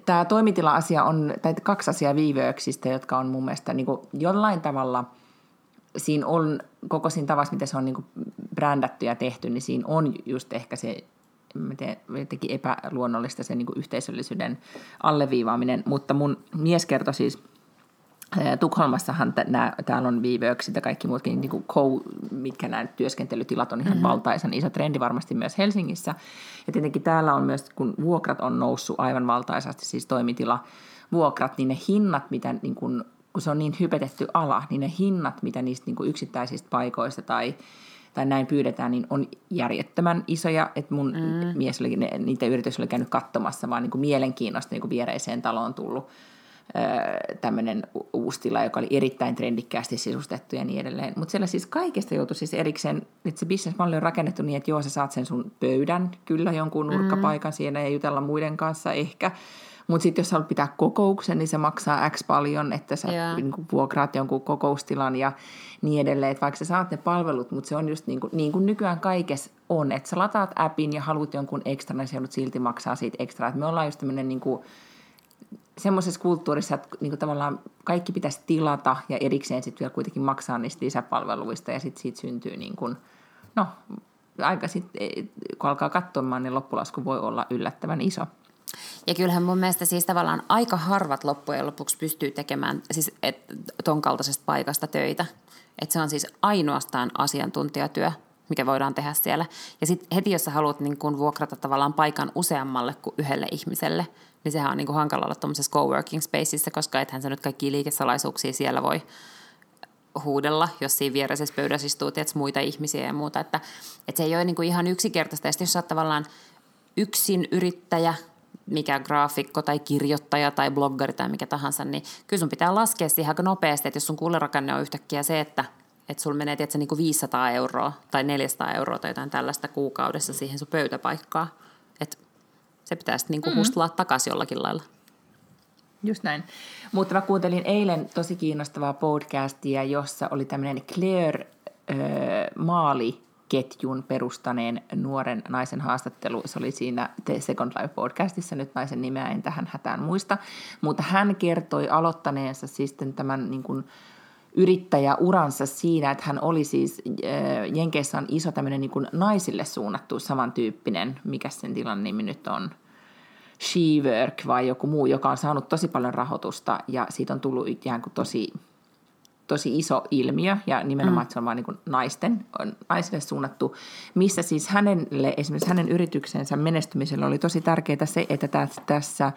Speaker 1: tämä toimitila-asia on, tai kaksi asiaa viiveyksistä, jotka on mun mielestä niin kuin jollain tavalla, siinä on koko siinä tavassa, miten se on niin kuin brändätty ja tehty, niin siinä on just ehkä se jotenkin epäluonnollista se niin kuin yhteisöllisyyden alleviivaaminen, mutta mun mies kertoi siis – Tukholmassahan nää, täällä on viiveykset ja kaikki muutkin, niin kuin co, mitkä nämä työskentelytilat on ihan mm-hmm. valtaisen iso trendi varmasti myös Helsingissä. Ja tietenkin täällä on myös, kun vuokrat on noussut aivan valtaisasti, siis toimitila vuokrat, niin ne hinnat, mitä niin kuin, kun se on niin hypetetty ala, niin ne hinnat, mitä niistä niin kuin yksittäisistä paikoista tai, tai näin pyydetään, niin on järjettömän isoja. Että mun mm. mies oli, ne, niitä yritys oli käynyt katsomassa, vaan niin kuin mielenkiinnosta niin kuin viereiseen taloon tullut tämmöinen uusi tila, joka oli erittäin trendikkäästi sisustettu ja niin edelleen. Mutta siellä siis kaikesta joutui siis erikseen, että se bisnesmalli on rakennettu niin, että joo, sä saat sen sun pöydän, kyllä jonkun nurkkapaikan mm. siinä ja jutella muiden kanssa ehkä, mutta sitten jos haluat pitää kokouksen, niin se maksaa X paljon, että sä yeah. niin kuin vuokraat jonkun kokoustilan ja niin edelleen. Että vaikka sä saat ne palvelut, mutta se on just niin kuin, niin kuin nykyään kaikessa on, että sä lataat appin ja haluat jonkun ekstra, niin sä joudut silti maksaa siitä ekstra. Et me ollaan just tämmöinen niin kuin, semmoisessa kulttuurissa, että niin kuin tavallaan kaikki pitäisi tilata ja erikseen sitten vielä kuitenkin maksaa niistä lisäpalveluista ja sitten siitä syntyy niin kuin, no aika sitten, kun alkaa katsomaan, niin loppulasku voi olla yllättävän iso.
Speaker 2: Ja kyllähän mun mielestä siis tavallaan aika harvat loppujen lopuksi pystyy tekemään siis et, ton kaltaisesta paikasta töitä. Että se on siis ainoastaan asiantuntijatyö, mikä voidaan tehdä siellä. Ja sitten heti, jos sä haluat niin kun vuokrata tavallaan paikan useammalle kuin yhdelle ihmiselle, niin sehän on niin hankala olla tuommoisessa coworking spaceissa, koska ethän sä nyt kaikki liikesalaisuuksia siellä voi huudella, jos siinä vieressä pöydässä istuu muita ihmisiä ja muuta. Että, että se ei ole niin ihan yksinkertaista. Ja jos sä oot tavallaan yksin yrittäjä, mikä graafikko tai kirjoittaja tai bloggari tai mikä tahansa, niin kyllä sun pitää laskea siihen aika nopeasti, että jos sun kuulerakanne on yhtäkkiä se, että että sulla menee tietysti, niin kuin 500 euroa tai 400 euroa tai jotain tällaista kuukaudessa siihen sun pöytäpaikkaa, että se pitää sitten niinku mm-hmm. hustlaa takaisin jollakin lailla.
Speaker 1: Just näin. Mutta mä kuuntelin eilen tosi kiinnostavaa podcastia, jossa oli tämmöinen Claire äh, Maali ketjun perustaneen nuoren naisen haastattelu. Se oli siinä The Second Life podcastissa, nyt naisen nimeä en tähän hätään muista. Mutta hän kertoi aloittaneensa siis tämän niin kuin, yrittäjäuransa siinä, että hän oli siis, äh, Jenkeissä on iso tämmöinen niin kuin naisille suunnattu samantyyppinen, mikä sen tilan nimi nyt on, SheWork vai joku muu, joka on saanut tosi paljon rahoitusta ja siitä on tullut ikään kuin tosi, tosi iso ilmiö ja nimenomaan, mm. että se on vain niin naisten, naisille suunnattu, missä siis hänelle, esimerkiksi hänen yrityksensä menestymisellä oli tosi tärkeää se, että tässä, tässä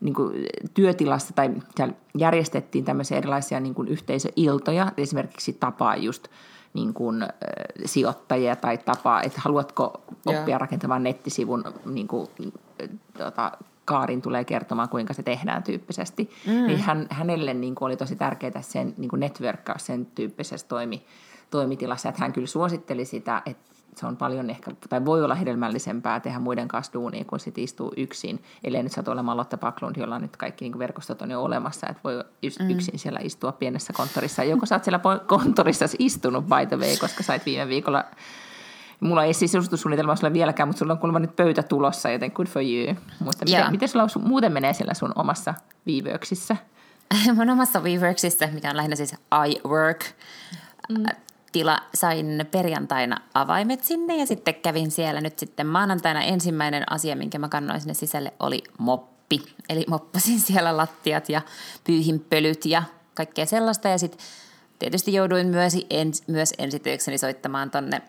Speaker 1: niin kuin työtilassa tai järjestettiin tämmöisiä erilaisia niin kuin yhteisöiltoja, esimerkiksi tapaa just niin kuin, äh, sijoittajia tai tapaa, että haluatko oppia yeah. rakentamaan nettisivun, niin kuin, tota, Kaarin tulee kertomaan, kuinka se tehdään tyyppisesti. Mm. Niin hän, hänelle niin kuin oli tosi tärkeää sen niin kuin networkkaus sen tyyppisessä toimi, toimitilassa, että hän kyllä suositteli sitä, että se on paljon ehkä, tai voi olla hedelmällisempää tehdä muiden kanssa duunia, kun sitten istuu yksin. Eli nyt satu olemaan Lotta Paklund, jolla nyt kaikki niin verkostot on jo olemassa, että voi mm. yksin siellä istua pienessä konttorissa. Joko sä oot siellä konttorissa istunut, by the way, koska sait viime viikolla Mulla ei siis sisustussuunnitelma sulle vieläkään, mutta sulla on kuulemma nyt pöytä tulossa, joten good for you. Mutta miten, miten sulla muuten menee siellä sun omassa viiveyksissä? <laughs>
Speaker 2: Mun omassa Weaworksissa, mikä on lähinnä siis iWork, mm tila sain perjantaina avaimet sinne ja sitten kävin siellä nyt sitten maanantaina ensimmäinen asia, minkä mä kannoin sinne sisälle oli moppi. Eli moppasin siellä lattiat ja pyyhin pölyt ja kaikkea sellaista ja sitten tietysti jouduin myös, ens, myös ensityökseni soittamaan tonne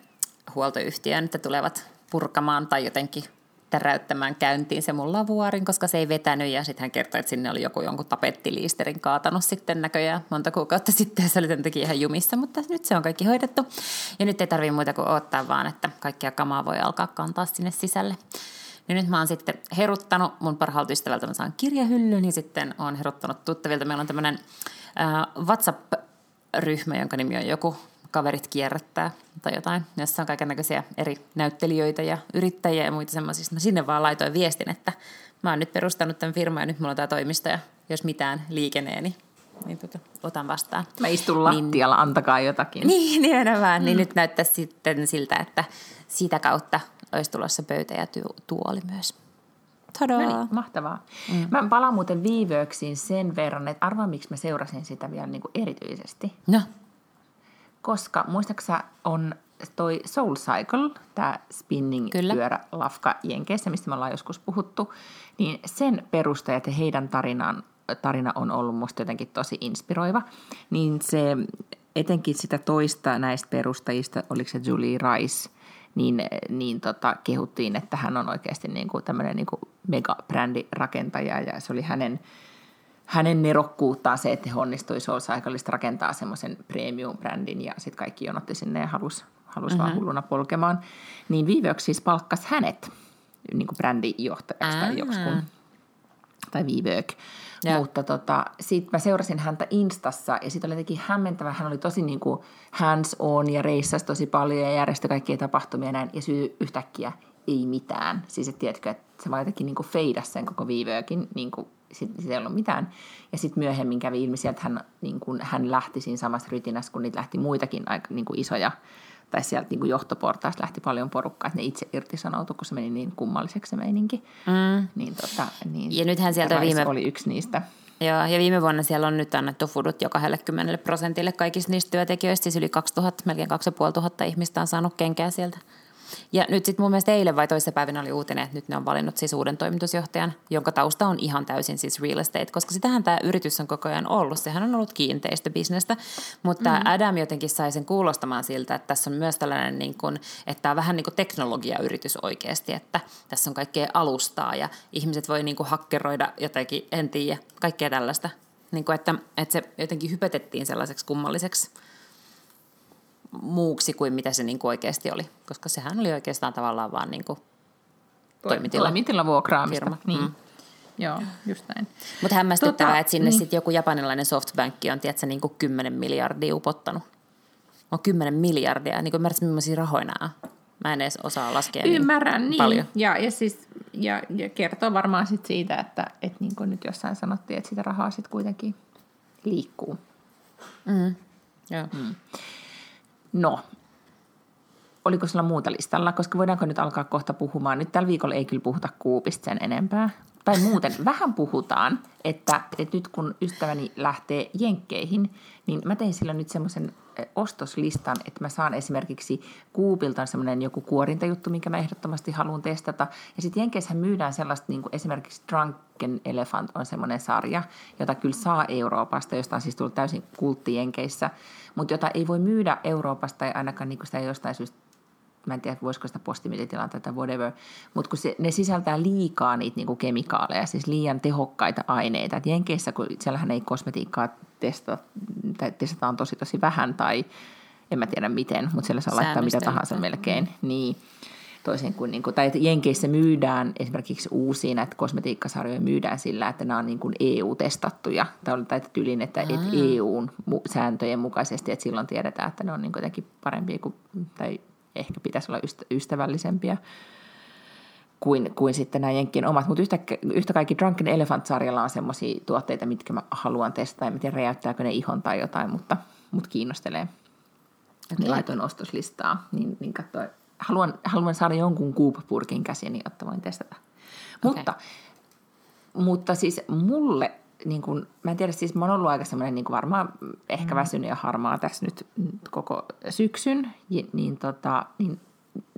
Speaker 2: huoltoyhtiöön, että tulevat purkamaan tai jotenkin täräyttämään käyntiin se mun lavuaarin, koska se ei vetänyt ja sitten hän kertoi, että sinne oli joku jonkun tapettiliisterin kaatanut sitten näköjään monta kuukautta sitten ja se oli sen takia ihan jumissa, mutta nyt se on kaikki hoidettu ja nyt ei tarvitse muuta kuin odottaa vaan, että kaikkia kamaa voi alkaa kantaa sinne sisälle. Ja nyt mä oon sitten heruttanut mun parhaalta ystävältä, mä saan kirjahyllyn, niin sitten oon heruttanut tuttavilta. Meillä on tämmöinen äh, WhatsApp-ryhmä, jonka nimi on joku kaverit kierrättää tai jotain, jossa on kaikenlaisia eri näyttelijöitä ja yrittäjiä ja muita semmoisia. Mä sinne vaan laitoin viestin, että mä oon nyt perustanut tämän firman ja nyt mulla on tämä toimisto ja jos mitään liikenee, niin, niin tota, otan vastaan.
Speaker 1: Mä istun lattialla, niin, antakaa jotakin.
Speaker 2: Niin, <laughs> nimenomaan. Niin mm. Niin nyt näyttää sitten siltä, että sitä kautta olisi tulossa pöytä ja tuoli myös.
Speaker 1: Tadaa. No niin, mahtavaa. Mm. Mä palaan muuten viivöksiin sen verran, että arvaa miksi mä seurasin sitä vielä niin kuin erityisesti.
Speaker 2: No.
Speaker 1: Koska muistaaksä on toi Soul Cycle, tämä spinning-pyörä lafka Jenkeissä, mistä me ollaan joskus puhuttu, niin sen perustajat ja heidän tarinan, tarina on ollut musta jotenkin tosi inspiroiva. Niin se etenkin sitä toista näistä perustajista, oliko se Julie Rice – niin, niin tota, kehuttiin, että hän on oikeasti niin kuin tämmöinen niin kuin megabrändirakentaja ja se oli hänen, hänen nerokkuuttaan se, että he onnistui Soul rakentaa semmoisen premium-brändin ja sitten kaikki jonotti sinne ja halusi halus mm-hmm. vaan hulluna polkemaan. Niin Viveox siis palkkasi hänet niin kuin brändijohtajaksi tai joksikun, tai Viveök. Ja. Mutta tota, sitten mä seurasin häntä Instassa ja sitten oli jotenkin hämmentävä. Hän oli tosi niin kuin hands on ja reissasi tosi paljon ja järjesti kaikkia tapahtumia ja näin. Ja syy yhtäkkiä ei mitään. Siis et tiedätkö, että se vaan jotenkin niin feidasi sen koko viivöökin, niin kuin, sit, sit ei ollut mitään. Ja sitten myöhemmin kävi ilmi sieltä, että hän, niin kuin, hän lähti siinä samassa rytinässä, kun niitä lähti muitakin aika niin kuin isoja tai sieltä niin kuin johtoportaasta lähti paljon porukkaa, että ne itse irtisanoutui, kun se meni niin kummalliseksi se meininki. Mm. Niin, tota, niin
Speaker 2: ja nythän sieltä viime...
Speaker 1: oli yksi niistä.
Speaker 2: Joo, ja viime vuonna siellä on nyt annettu fudut jo 20 prosentille kaikista niistä työntekijöistä, siis yli 2000, melkein 2500 ihmistä on saanut kenkää sieltä. Ja nyt sitten mun mielestä eilen vai toisessa päivänä oli uutinen, että nyt ne on valinnut siis uuden toimitusjohtajan, jonka tausta on ihan täysin siis real estate, koska sitähän tämä yritys on koko ajan ollut. Sehän on ollut kiinteistöbisnestä, mutta mm-hmm. Adam jotenkin sai sen kuulostamaan siltä, että tässä on myös tällainen, niin kuin, että tämä on vähän niin kuin teknologiayritys oikeasti, että tässä on kaikkea alustaa ja ihmiset voi niin kuin hakkeroida jotenkin, en tiedä, kaikkea tällaista. Niin kuin, että, että se jotenkin hypetettiin sellaiseksi kummalliseksi muuksi kuin mitä se niin kuin oikeasti oli, koska sehän oli oikeastaan tavallaan vaan niin kuin toimitila.
Speaker 1: Toimitila vuokraamista, firma. niin. Mm. Joo, just näin.
Speaker 2: Mutta hämmästyttävää, tota, että sinne niin. sitten joku japanilainen softbank on, tiedätkö, niin kuin 10 miljardia upottanut. On 10 miljardia, niin kuin ymmärrätkö, millaisia rahoja nämä Mä en edes osaa laskea niin
Speaker 1: Ymmärrän, niin,
Speaker 2: niin. paljon.
Speaker 1: Ja, ja, siis, ja, ja kertoo varmaan sit siitä, että et niin kuin nyt jossain sanottiin, että sitä rahaa sitten kuitenkin liikkuu.
Speaker 2: Mm. Joo. Mm.
Speaker 1: No, oliko sulla muuta listalla, koska voidaanko nyt alkaa kohta puhumaan. Nyt tällä viikolla ei kyllä puhuta kuupista sen enempää. Tai muuten, <laughs> vähän puhutaan, että, että nyt kun ystäväni lähtee jenkkeihin, niin mä tein sillä nyt semmoisen ostoslistan, että mä saan esimerkiksi Kuupilta semmoinen joku kuorintajuttu, minkä mä ehdottomasti haluan testata. Ja sitten Jenkeissä myydään sellaista, niin kuin esimerkiksi Drunken Elephant on semmoinen sarja, jota kyllä saa Euroopasta, josta on siis tullut täysin kultti Jenkeissä, mutta jota ei voi myydä Euroopasta tai ainakaan niin kuin sitä jostain syystä mä en tiedä, voisiko sitä postimilitilanteita tai whatever, mutta kun se, ne sisältää liikaa niitä niinku kemikaaleja, siis liian tehokkaita aineita. Et Jenkeissä, kun siellähän ei kosmetiikkaa testata, tai testataan tosi tosi vähän tai en mä tiedä miten, mutta siellä saa laittaa mitä tahansa melkein. Niin, toisin kuin, niin kuin tai että Jenkeissä myydään esimerkiksi uusia näitä kosmetiikkasarjoja myydään sillä, että nämä on niin kuin EU-testattuja, tai, tai tyylin, että, että EUn sääntöjen mukaisesti, että silloin tiedetään, että ne on niin jotenkin parempia kuin, tai ehkä pitäisi olla ystävällisempiä kuin, kuin sitten nämä Jenkkien omat. Mutta yhtä, yhtä kaikki Drunken Elephant-sarjalla on semmoisia tuotteita, mitkä mä haluan testata. En tiedä, räjäyttääkö ne ihon tai jotain, mutta mut kiinnostelee. Okay. Niin laitoin ostoslistaa, niin, niin katsoin. Haluan, haluan saada jonkun kuupapurkin käsiin, jotta voin testata. Okay. Mutta, mutta siis mulle niin kuin, mä en tiedä, siis mä oon ollut aika semmoinen niin varmaan ehkä mm. väsynyt ja harmaa tässä nyt koko syksyn, niin, tota, niin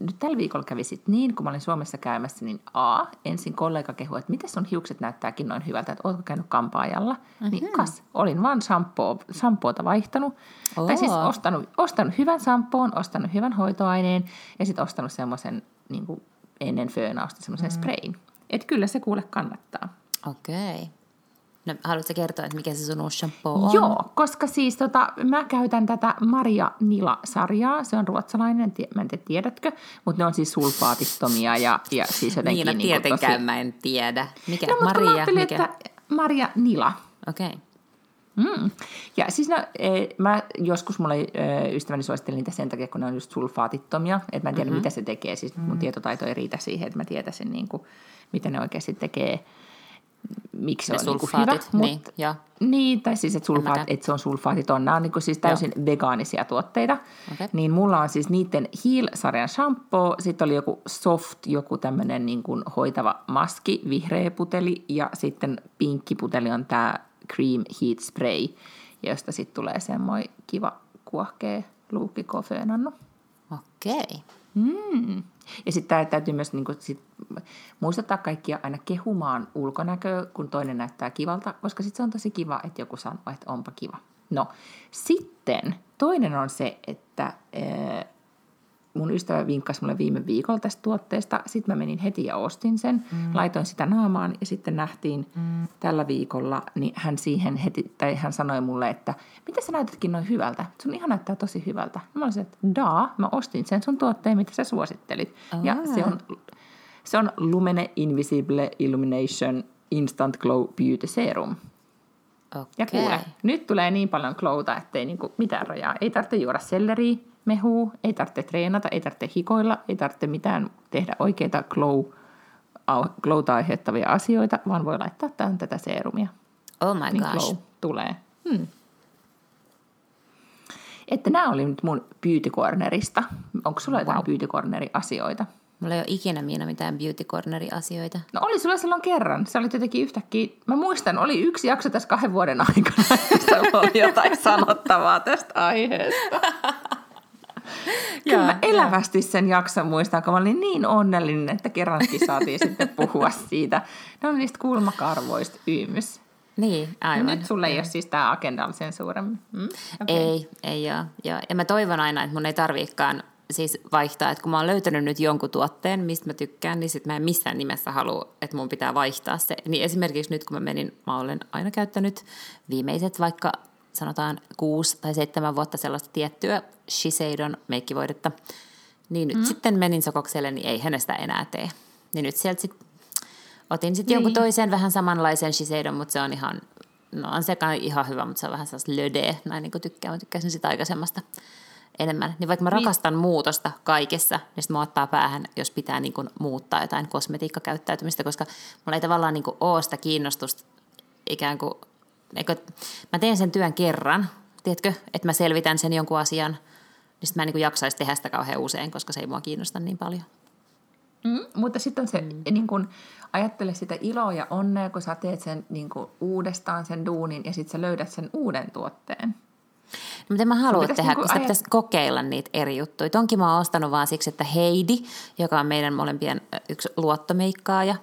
Speaker 1: nyt tällä viikolla kävi sit niin, kun mä olin Suomessa käymässä, niin A, ensin kollega kehui, että miten sun hiukset näyttääkin noin hyvältä, että ootko käynyt kampaajalla. Mm-hmm. Niin kas, olin vaan shampoo, shampoota vaihtanut. Oh. Tai siis ostanut, ostanut hyvän shampoon, ostanut hyvän hoitoaineen ja sitten ostanut semmoisen niin ennen föönausta semmoisen mm. sprayin. Että kyllä se kuule kannattaa.
Speaker 2: Okei. Okay. No, haluatko kertoa, että mikä se sun uusi shampoo on?
Speaker 1: Joo, koska siis tota, mä käytän tätä Maria Nila-sarjaa. Se on ruotsalainen, mä en tiedä tiedätkö, mutta ne on siis sulfaatittomia ja, ja siis jotenkin...
Speaker 2: Niin,
Speaker 1: niin
Speaker 2: tietenkään
Speaker 1: tosi...
Speaker 2: mä en tiedä. Mikä?
Speaker 1: No,
Speaker 2: Maria,
Speaker 1: mikä? että Maria Nila.
Speaker 2: Okei. Okay.
Speaker 1: Mm. Ja siis no, e, mä joskus mulle e, ystäväni suosittelin niitä sen takia, kun ne on just sulfaatittomia. Että mä en tiedä, mm-hmm. mitä se tekee. Siis mun mm. tietotaito ei riitä siihen, että mä tietäisin, niin kuin, mitä ne oikeasti tekee miksi se on niinku hyvä.
Speaker 2: Niin, mut, ja.
Speaker 1: niin, tai siis, että, sulfaat, että se on sulfaatiton. Nämä on niin siis täysin Joo. vegaanisia tuotteita. Okay. Niin mulla on siis niiden Heal-sarjan shampoo, sitten oli joku soft, joku tämmöinen niin kuin hoitava maski, vihreä puteli, ja sitten pinkki puteli on tämä Cream Heat Spray, josta sitten tulee semmoinen kiva kuohkea luukkiko
Speaker 2: Okei. Okay.
Speaker 1: Mm. Ja sitten täytyy myös niin kuin, sit, muistuttaa kaikkia aina kehumaan ulkonäköä, kun toinen näyttää kivalta, koska sitten se on tosi kiva, että joku sanoo, että onpa kiva. No, sitten toinen on se, että mun ystävä vinkkasi mulle viime viikolla tästä tuotteesta. Sitten mä menin heti ja ostin sen, mm. laitoin sitä naamaan ja sitten nähtiin mm. tällä viikolla, niin hän siihen heti, tai hän sanoi mulle, että mitä sä näytätkin noin hyvältä? Sun ihan näyttää tosi hyvältä. Mä olisin, että daa, mä ostin sen sun tuotteen, mitä sä suosittelit. Oh. Ja se on, se on Lumene Invisible Illumination Instant Glow Beauty Serum.
Speaker 2: Okay.
Speaker 1: Ja kuule, nyt tulee niin paljon glowta, ettei niinku mitään rajaa. Ei tarvitse juoda selleriä, mehuu, ei tarvitse treenata, ei tarvitse hikoilla, ei tarvitse mitään tehdä oikeita glow, glowta aiheuttavia asioita, vaan voi laittaa tähän tätä seerumia.
Speaker 2: Oh my
Speaker 1: niin
Speaker 2: gosh.
Speaker 1: glow tulee. Hmm. Että nämä oli nyt mun beauty cornerista. Onko sulla wow. jotain beauty corneri asioita?
Speaker 2: Mulla ei ole ikinä Miina mitään beauty corneri asioita.
Speaker 1: No oli sulla silloin kerran. Se oli jotenkin yhtäkkiä, mä muistan, oli yksi jakso tässä kahden vuoden aikana, jossa oli jotain sanottavaa tästä aiheesta. <laughs> <laughs> Kyllä mä elävästi sen jakson muistan, kun mä olin niin onnellinen, että kerrankin saatiin <laughs> sitten puhua siitä. Ne on niistä kulmakarvoista ymys.
Speaker 2: Niin, aivan.
Speaker 1: Nyt sulle ei ole siis tämä agenda sen suuremmin. Mm?
Speaker 2: Okay. Ei, ei ole. Ja, ja mä toivon aina, että mun ei tarviikaan siis vaihtaa, että kun mä oon löytänyt nyt jonkun tuotteen, mistä mä tykkään, niin sit mä en missään nimessä halua, että mun pitää vaihtaa se. Niin esimerkiksi nyt kun mä menin, mä olen aina käyttänyt viimeiset vaikka sanotaan kuusi tai seitsemän vuotta sellaista tiettyä Shiseidon meikkivoidetta, niin nyt mm. sitten menin sokokselle, niin ei hänestä enää tee. Niin nyt sieltä sitten otin sitten niin. jonkun toisen vähän samanlaisen Shiseidon, mutta se on ihan, no on se ihan hyvä, mutta se on vähän sellaista lödeä, näin niin kuin tykkään, mä tykkäsin sitä aikaisemmasta enemmän. Niin vaikka mä niin. rakastan muutosta kaikessa, niin sitten ottaa päähän, jos pitää niin kuin muuttaa jotain kosmetiikkakäyttäytymistä, koska mulla ei tavallaan niin kuin ole sitä kiinnostusta ikään kuin eikö, mä teen sen työn kerran, tiedätkö, että mä selvitän sen jonkun asian, niin sitten mä en niin jaksaisi tehdä sitä kauhean usein, koska se ei mua kiinnosta niin paljon.
Speaker 1: Mm, mutta sitten on se, mm. niin kun, ajattele sitä iloa ja onnea, kun sä teet sen niin kun, uudestaan sen duunin ja sitten sä löydät sen uuden tuotteen.
Speaker 2: No, mitä mä haluan tehdä, niin kun sitä ajat... pitäisi kokeilla niitä eri juttuja. Tonkin mä oon ostanut vaan siksi, että Heidi, joka on meidän molempien yksi luottomeikkaaja,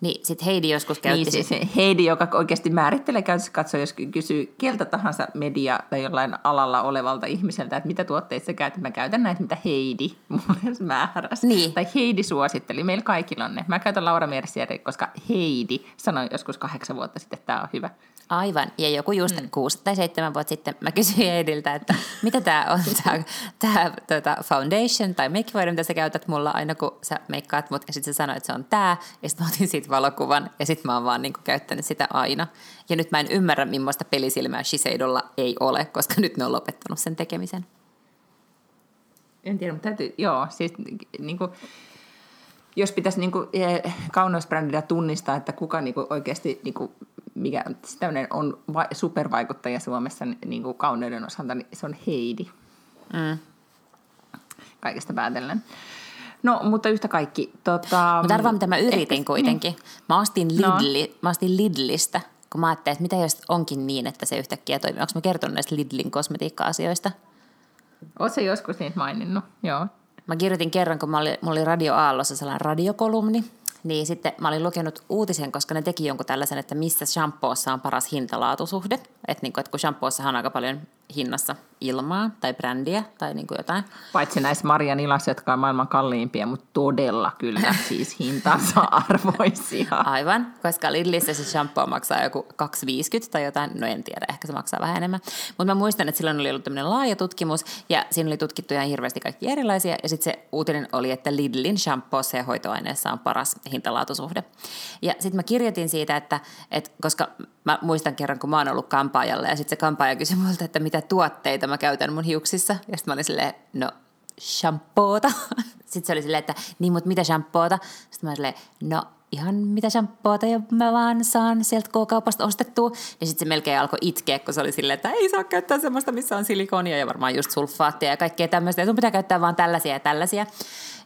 Speaker 2: niin sitten Heidi joskus käytti...
Speaker 1: Niin siis Heidi, joka oikeasti määrittelee käytössä katsoa, jos kysyy keltä tahansa media tai jollain alalla olevalta ihmiseltä, että mitä tuotteita sä käytät. Mä käytän näitä, mitä Heidi <laughs> mulle määräsi.
Speaker 2: Niin.
Speaker 1: Tai Heidi suositteli. Meillä kaikilla on ne. Mä käytän Laura Mercier, koska Heidi sanoi joskus kahdeksan vuotta sitten, että tämä on hyvä.
Speaker 2: Aivan. Ja joku just mm. kuusi tai seitsemän vuotta sitten mä kysyin Ediltä, että mitä tämä on, tämä, tuota, foundation tai makeover, mitä sä käytät mulla aina, kun sä meikkaat mut. Ja sitten se sanoi, että se on tämä. Ja sitten mä otin siitä valokuvan ja sitten mä oon vaan niin kuin, käyttänyt sitä aina. Ja nyt mä en ymmärrä, millaista pelisilmää Shiseidolla ei ole, koska nyt ne on lopettanut sen tekemisen.
Speaker 1: En tiedä, mutta täytyy, joo, siis niin kuin, jos pitäisi niin kuin, kauneusbrändillä tunnistaa, että kuka niin kuin, oikeasti niin kuin, mikä tämmöinen on va- supervaikuttaja Suomessa niin kuin kauneuden osalta, niin se on Heidi. Mm. Kaikesta päätellen. No, mutta yhtä kaikki. Tota,
Speaker 2: mutta arvaa, mitä mä yritin ehkä, kuitenkin. Niin. Mä, ostin Lidli, no. mä ostin Lidlistä, kun mä ajattelin, että mitä jos onkin niin, että se yhtäkkiä toimii. Onko mä kertonut näistä Lidlin kosmetiikka-asioista?
Speaker 1: Oletko joskus niitä maininnut? Joo.
Speaker 2: Mä kirjoitin kerran, kun mä oli, mulla oli Radio Aallossa sellainen radiokolumni, niin sitten mä olin lukenut uutisen, koska ne teki jonkun tällaisen, että missä shampoossa on paras hintalaatusuhde. Että, niin kuin, että kun shampoossa on aika paljon hinnassa ilmaa tai brändiä tai niin kuin jotain.
Speaker 1: Paitsi näissä Maria Nilas, jotka on maailman kalliimpia, mutta todella kyllä <laughs> siis hintansa arvoisia.
Speaker 2: Aivan, koska Lidlissä se shampoo maksaa joku 2,50 tai jotain, no en tiedä, ehkä se maksaa vähän enemmän. Mutta mä muistan, että silloin oli ollut tämmöinen laaja tutkimus ja siinä oli tutkittu ihan hirveästi kaikki erilaisia ja sitten se uutinen oli, että Lidlin shampoo ja hoitoaineessa on paras hintalaatusuhde. Ja sitten mä kirjoitin siitä, että, että koska mä muistan kerran, kun mä oon ollut kampaajalla ja sitten se kampaaja kysyi multa, että mitä tuotteita mä käytän mun hiuksissa. Ja sitten mä olin silleen, no shampoota. <laughs> Sitten se oli silleen, että niin, mutta mitä shampoota? Sitten mä olin silleen, no ihan mitä shampoota ja mä vaan saan sieltä K-kaupasta ostettua. Ja sitten se melkein alkoi itkeä, kun se oli silleen, että ei saa käyttää semmoista, missä on silikonia ja varmaan just sulfaattia ja kaikkea tämmöistä. Ja sun pitää käyttää vaan tällaisia ja tällaisia.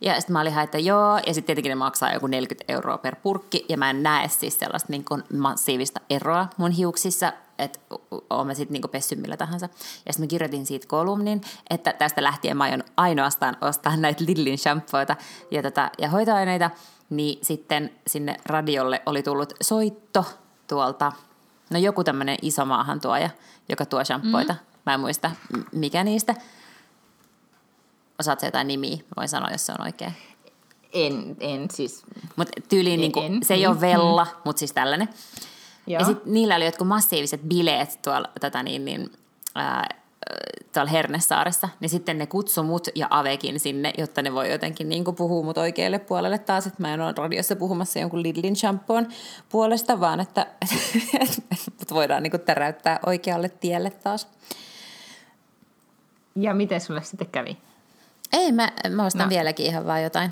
Speaker 2: Ja sitten mä olin että joo, ja sitten tietenkin ne maksaa joku 40 euroa per purkki, ja mä en näe siis sellaista niin kuin massiivista eroa mun hiuksissa, että oon mä sitten niin pessy millä tahansa. Ja sitten mä kirjoitin siitä kolumnin, että tästä lähtien mä aion ainoastaan ostaa näitä Lillin shampooita ja, tota, ja hoitoaineita, niin sitten sinne radiolle oli tullut soitto tuolta, no joku tämmöinen iso maahantuoja, joka tuo shampooita. Mm. Mä en muista, mikä niistä. Osaatko jotain nimiä? Voin sanoa, jos se on oikein.
Speaker 1: En, en siis.
Speaker 2: Mutta tyyliin en, niinku, en, se ei en, ole vella, mm. mutta siis tällainen. Joo. Ja sitten niillä oli jotkut massiiviset bileet tuolla, tätä niin, niin, ää, tuolla Hernesaaressa, niin sitten ne kutsu mut ja Avekin sinne, jotta ne voi jotenkin niin puhua mut oikealle puolelle taas, että mä en ole radiossa puhumassa jonkun Lidlin shampoon puolesta, vaan että <laughs> mut voidaan niin täräyttää oikealle tielle taas.
Speaker 1: Ja miten sulle sitten kävi?
Speaker 2: Ei, mä, mä ostan no. vieläkin ihan vaan jotain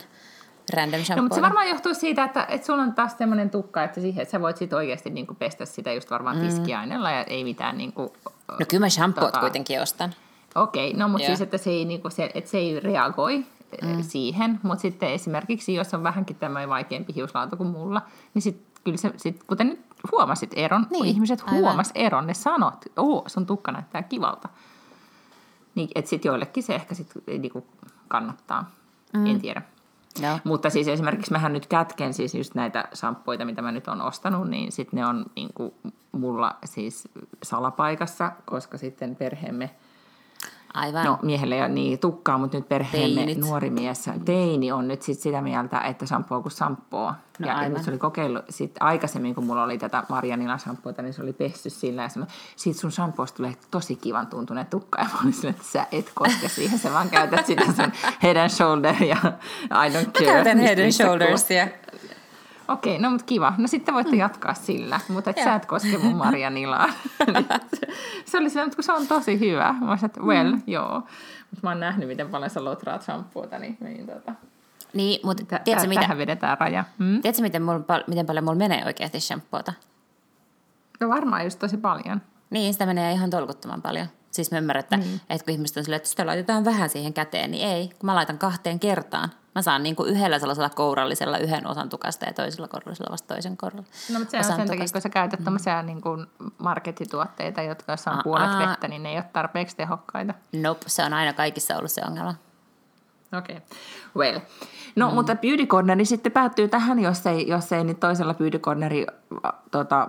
Speaker 2: random shampoo.
Speaker 1: No, mutta se varmaan johtuu siitä, että, että sulla on taas semmoinen tukka, että, siihen, että sä voit sit oikeasti niin kuin pestä sitä just varmaan mm. tiskiaineella ja ei mitään niin kuin,
Speaker 2: No kyllä mä shampoot tota... kuitenkin ostan.
Speaker 1: Okei, okay, no mutta siis, että se ei, niin kuin, se, että se ei reagoi mm. siihen, mutta sitten esimerkiksi jos on vähänkin tämmöinen vaikeampi hiuslaatu kuin mulla, niin sitten kyllä se, sit, kuten nyt huomasit eron, niin, kun ihmiset aivan. huomas eron, ne sanot, että sun tukka näyttää kivalta. Niin, että sitten joillekin se ehkä sit, niinku, kannattaa, mm. en tiedä. No. Mutta siis esimerkiksi mähän nyt kätken siis just näitä samppoita, mitä mä nyt on ostanut, niin sitten ne on niin kuin mulla siis salapaikassa, koska sitten perheemme –
Speaker 2: Aivan.
Speaker 1: No miehelle ei ole niin tukkaa, mutta nyt perheemme Teinit. nuori mies, teini on nyt sit sitä mieltä, että shampoo kuin shampoo. No ja aivan. se oli kokeillut, sit aikaisemmin kun mulla oli tätä Marianina shampoota, niin se oli pessy sillä ja sanoi, siitä sun shampoosta tulee tosi kivan tuntunen tukka. Ja mä olin sille, että sä et koske siihen, sä vaan käytät sitä sun head and shoulder ja I don't care.
Speaker 2: Mä käytän head and shouldersia.
Speaker 1: Okei, no mutta kiva. No sitten voitte mm. jatkaa sillä, mutta et sä et koske mun Maria Nilaa. <laughs> se oli se, kun se on tosi hyvä. Mä olisin, että well, mm. joo. Mutta mä oon nähnyt, miten paljon sä lotraat shampoota, niin, niin tota...
Speaker 2: Niin, mutta tiedätkö, mitä...
Speaker 1: Tähän vedetään raja. Hmm?
Speaker 2: Tiedätkö, miten, mulla, miten paljon mulla menee oikeasti shampoota?
Speaker 1: No varmaan just tosi paljon.
Speaker 2: Niin, sitä menee ihan tolkuttoman paljon. Siis mä ymmärrän, että, mm. että kun ihmiset on silleen, että sitä laitetaan vähän siihen käteen, niin ei. Kun mä laitan kahteen kertaan, mä saan niin kuin yhdellä sellaisella kourallisella yhden osan tukasta ja toisella kourallisella vasta toisen kouralla.
Speaker 1: No mutta se on sen takia, kun sä käytät mm. niin kuin markettituotteita, jotka jos on puolet vettä, niin ne ei ole tarpeeksi tehokkaita.
Speaker 2: Nope, se on aina kaikissa ollut se ongelma.
Speaker 1: Okei, okay. well. No, mm. mutta Beauty Corneri sitten päättyy tähän, jos ei, jos ei nyt toisella Beauty Corneri tota,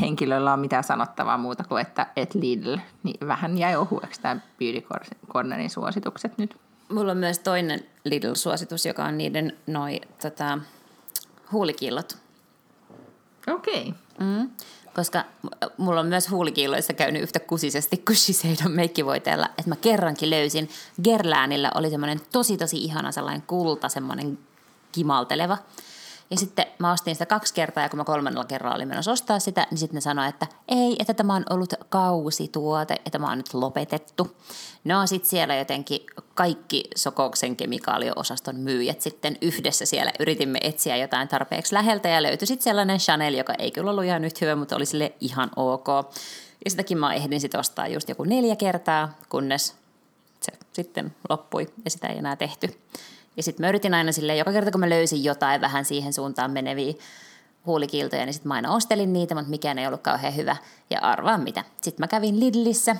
Speaker 1: henkilöllä ole mitään sanottavaa muuta kuin, että et Lidl. Niin vähän jäi ohueksi tämä Beauty Cornerin suositukset nyt.
Speaker 2: Mulla on myös toinen Lidl-suositus, joka on niiden noi, tota, huulikillot.
Speaker 1: Okei. Okay.
Speaker 2: Mm koska mulla on myös huulikiiloissa käynyt yhtä kusisesti kuin Shiseido meikkivoiteella, että mä kerrankin löysin, Gerläänillä oli semmoinen tosi tosi ihana sellainen kulta, semmoinen kimalteleva, ja sitten mä ostin sitä kaksi kertaa ja kun mä kolmannella kerralla olin menossa ostaa sitä, niin sitten ne sanoi, että ei, että tämä on ollut kausituote, että tämä on nyt lopetettu. No sitten siellä jotenkin kaikki Sokouksen kemikaaliosaston myyjät sitten yhdessä siellä yritimme etsiä jotain tarpeeksi läheltä ja löytyi sitten sellainen Chanel, joka ei kyllä ollut ihan nyt hyvä, mutta oli sille ihan ok. Ja sitäkin mä ehdin sitten ostaa just joku neljä kertaa, kunnes se sitten loppui ja sitä ei enää tehty. Ja sitten mä yritin aina silleen, joka kerta kun mä löysin jotain vähän siihen suuntaan meneviä huulikiltoja, niin sitten mä aina ostelin niitä, mutta mikään ei ollut kauhean hyvä. Ja arvaa mitä. Sitten mä kävin Lidlissä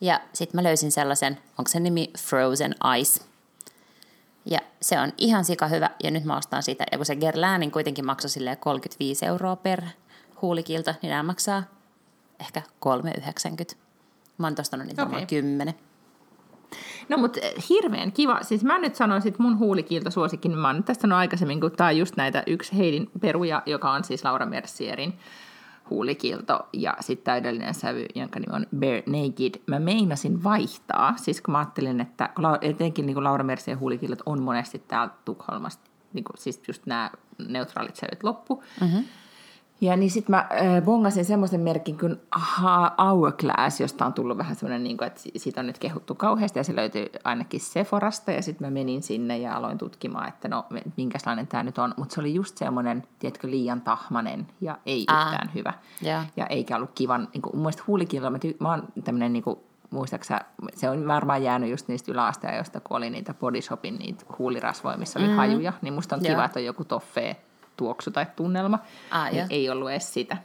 Speaker 2: ja sitten mä löysin sellaisen, onko se nimi Frozen Ice. Ja se on ihan sika hyvä ja nyt mä ostan sitä. Ja kun se Gerläänin kuitenkin maksoi silleen 35 euroa per huulikilto, niin nämä maksaa ehkä 3,90. Mä oon ostanut niitä okay. kymmenen.
Speaker 1: No mutta eh, hirveän kiva. Siis mä nyt sanoisin, että mun huulikiilto suosikin, mä oon nyt tästä sanonut aikaisemmin, kun tää on just näitä yksi Heidin peruja, joka on siis Laura Mercierin huulikilto ja sitten täydellinen sävy, jonka nimi on Bare Naked. Mä meinasin vaihtaa, siis kun mä ajattelin, että etenkin niin Laura Mercierin huulikiltot on monesti täältä Tukholmasta, niin kuin, siis just nämä neutraalit sävyt loppu. Mm-hmm. Ja niin sitten mä äh, bongasin semmoisen merkin kuin Hourglass, josta on tullut vähän semmoinen, niin kuin, että siitä on nyt kehuttu kauheasti ja se löytyy ainakin Sephorasta ja sitten mä menin sinne ja aloin tutkimaan, että no minkälainen tämä nyt on. Mutta se oli just semmoinen, tiedätkö, liian tahmanen ja ei ah. yhtään hyvä. Yeah. Ja eikä ollut kivan, niin kuin, mun mielestä huulikilla, mä, ty- mä oon tämmöinen niin kuin, muistaaksä, se on varmaan jäänyt just niistä yläasteajoista, kun oli niitä bodyshopin niitä huulirasvoja, missä oli mm-hmm. hajuja, niin musta on kiva, yeah. että on joku toffee tuoksu tai tunnelma, ah, niin ei ollut edes sitä.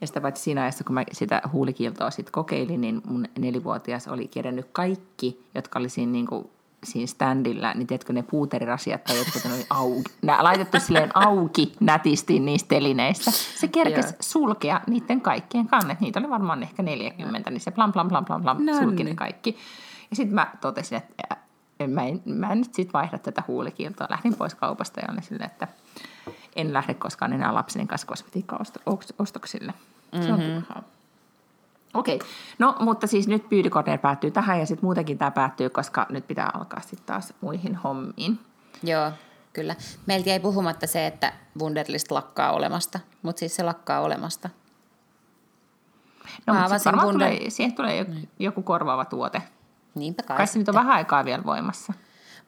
Speaker 1: Ja sitä paitsi siinä ajassa, kun mä sitä huulikiiltoa sitten kokeilin, niin mun nelivuotias oli kerennyt kaikki, jotka oli siinä niin kuin siinä standilla, niin tiedätkö ne puuterirasiat tai jotkut ne oli auki, nää laitettu silleen auki nätisti niistä telineistä. Se kerkesi sulkea niiden kaikkien kannet. Niitä oli varmaan ehkä 40, niin se plam plam plam plam plam no, sulki ne niin. kaikki. Ja sitten mä totesin, että mä en, mä en nyt sitten vaihda tätä huulikiiltoa. Lähdin pois kaupasta ja olin silleen, että en lähde koskaan enää lapseni kanssa kosmetiikkaostoksille. Mm-hmm. Se on mhm. turhaa. Okei, okay. no mutta siis nyt Corner päättyy tähän ja sitten muutenkin tämä päättyy, koska nyt pitää alkaa sitten taas muihin hommiin.
Speaker 2: Joo, kyllä. Meiltä ei puhumatta se, että Wunderlist lakkaa olemasta, mutta siis se lakkaa olemasta.
Speaker 1: No, mutta varmaan Wunder... tulee, siihen tulee joku, niin. joku korvaava tuote.
Speaker 2: Niinpä kai.
Speaker 1: Kai se nyt on vähän aikaa vielä voimassa.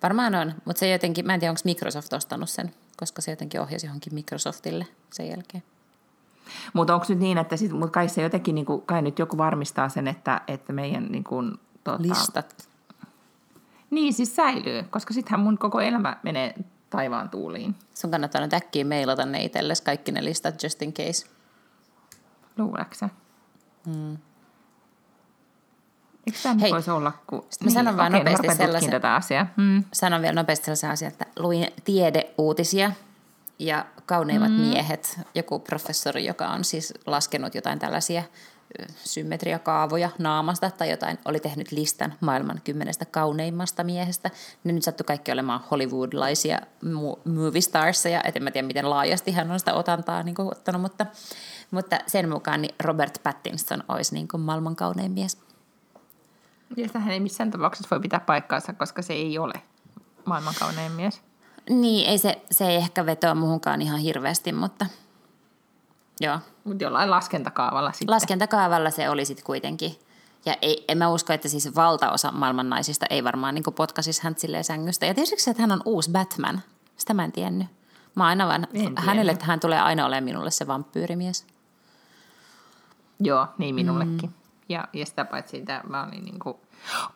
Speaker 2: Varmaan on, mutta se jotenkin, mä en tiedä, onko Microsoft ostanut sen, koska se jotenkin ohjasi johonkin Microsoftille sen jälkeen.
Speaker 1: Mutta onko nyt niin, että sit, mut kai se jotenkin, niin kuin, kai nyt joku varmistaa sen, että, että meidän niin kuin,
Speaker 2: tota, listat.
Speaker 1: Niin, siis säilyy, koska sittenhän mun koko elämä menee taivaan tuuliin.
Speaker 2: Sun kannattaa nyt äkkiä mailata ne itsellesi kaikki ne listat just in case.
Speaker 1: Luuleeko mm. Eikö tämä Hei, voisi olla, kun...
Speaker 2: Sitten niin, sanon vaan
Speaker 1: okei,
Speaker 2: nopeasti sellaisen,
Speaker 1: tätä asiaa. Hmm.
Speaker 2: Sanon vielä nopeasti sellaisen asian, että luin tiedeuutisia ja kauneimmat mm. miehet, joku professori, joka on siis laskenut jotain tällaisia symmetriakaavoja naamasta tai jotain, oli tehnyt listan maailman kymmenestä kauneimmasta miehestä. Ne nyt sattui kaikki olemaan hollywoodlaisia movie starsia, et en mä tiedä miten laajasti hän on sitä otantaa niin ottanut, mutta, mutta sen mukaan niin Robert Pattinson olisi niin maailman kaunein mies.
Speaker 1: Ja sitähän ei missään tapauksessa voi pitää paikkaansa, koska se ei ole maailman kaunein mies.
Speaker 2: Niin, ei se, se ei ehkä vetoa muuhunkaan ihan hirveästi, mutta joo.
Speaker 1: Mutta jollain laskentakaavalla sitten.
Speaker 2: Laskentakaavalla se oli sitten kuitenkin. Ja ei, en mä usko, että siis valtaosa maailman naisista ei varmaan niin potkaisi hän silleen sängystä. Ja tietysti että hän on uusi Batman? Sitä mä en tiennyt. Mä aina vaan, hänelle, että hän tulee aina olemaan minulle se vampyyrimies.
Speaker 1: Joo, niin minullekin. Mm. Ja, ja sitä paitsi siitä mä olin niin kuin...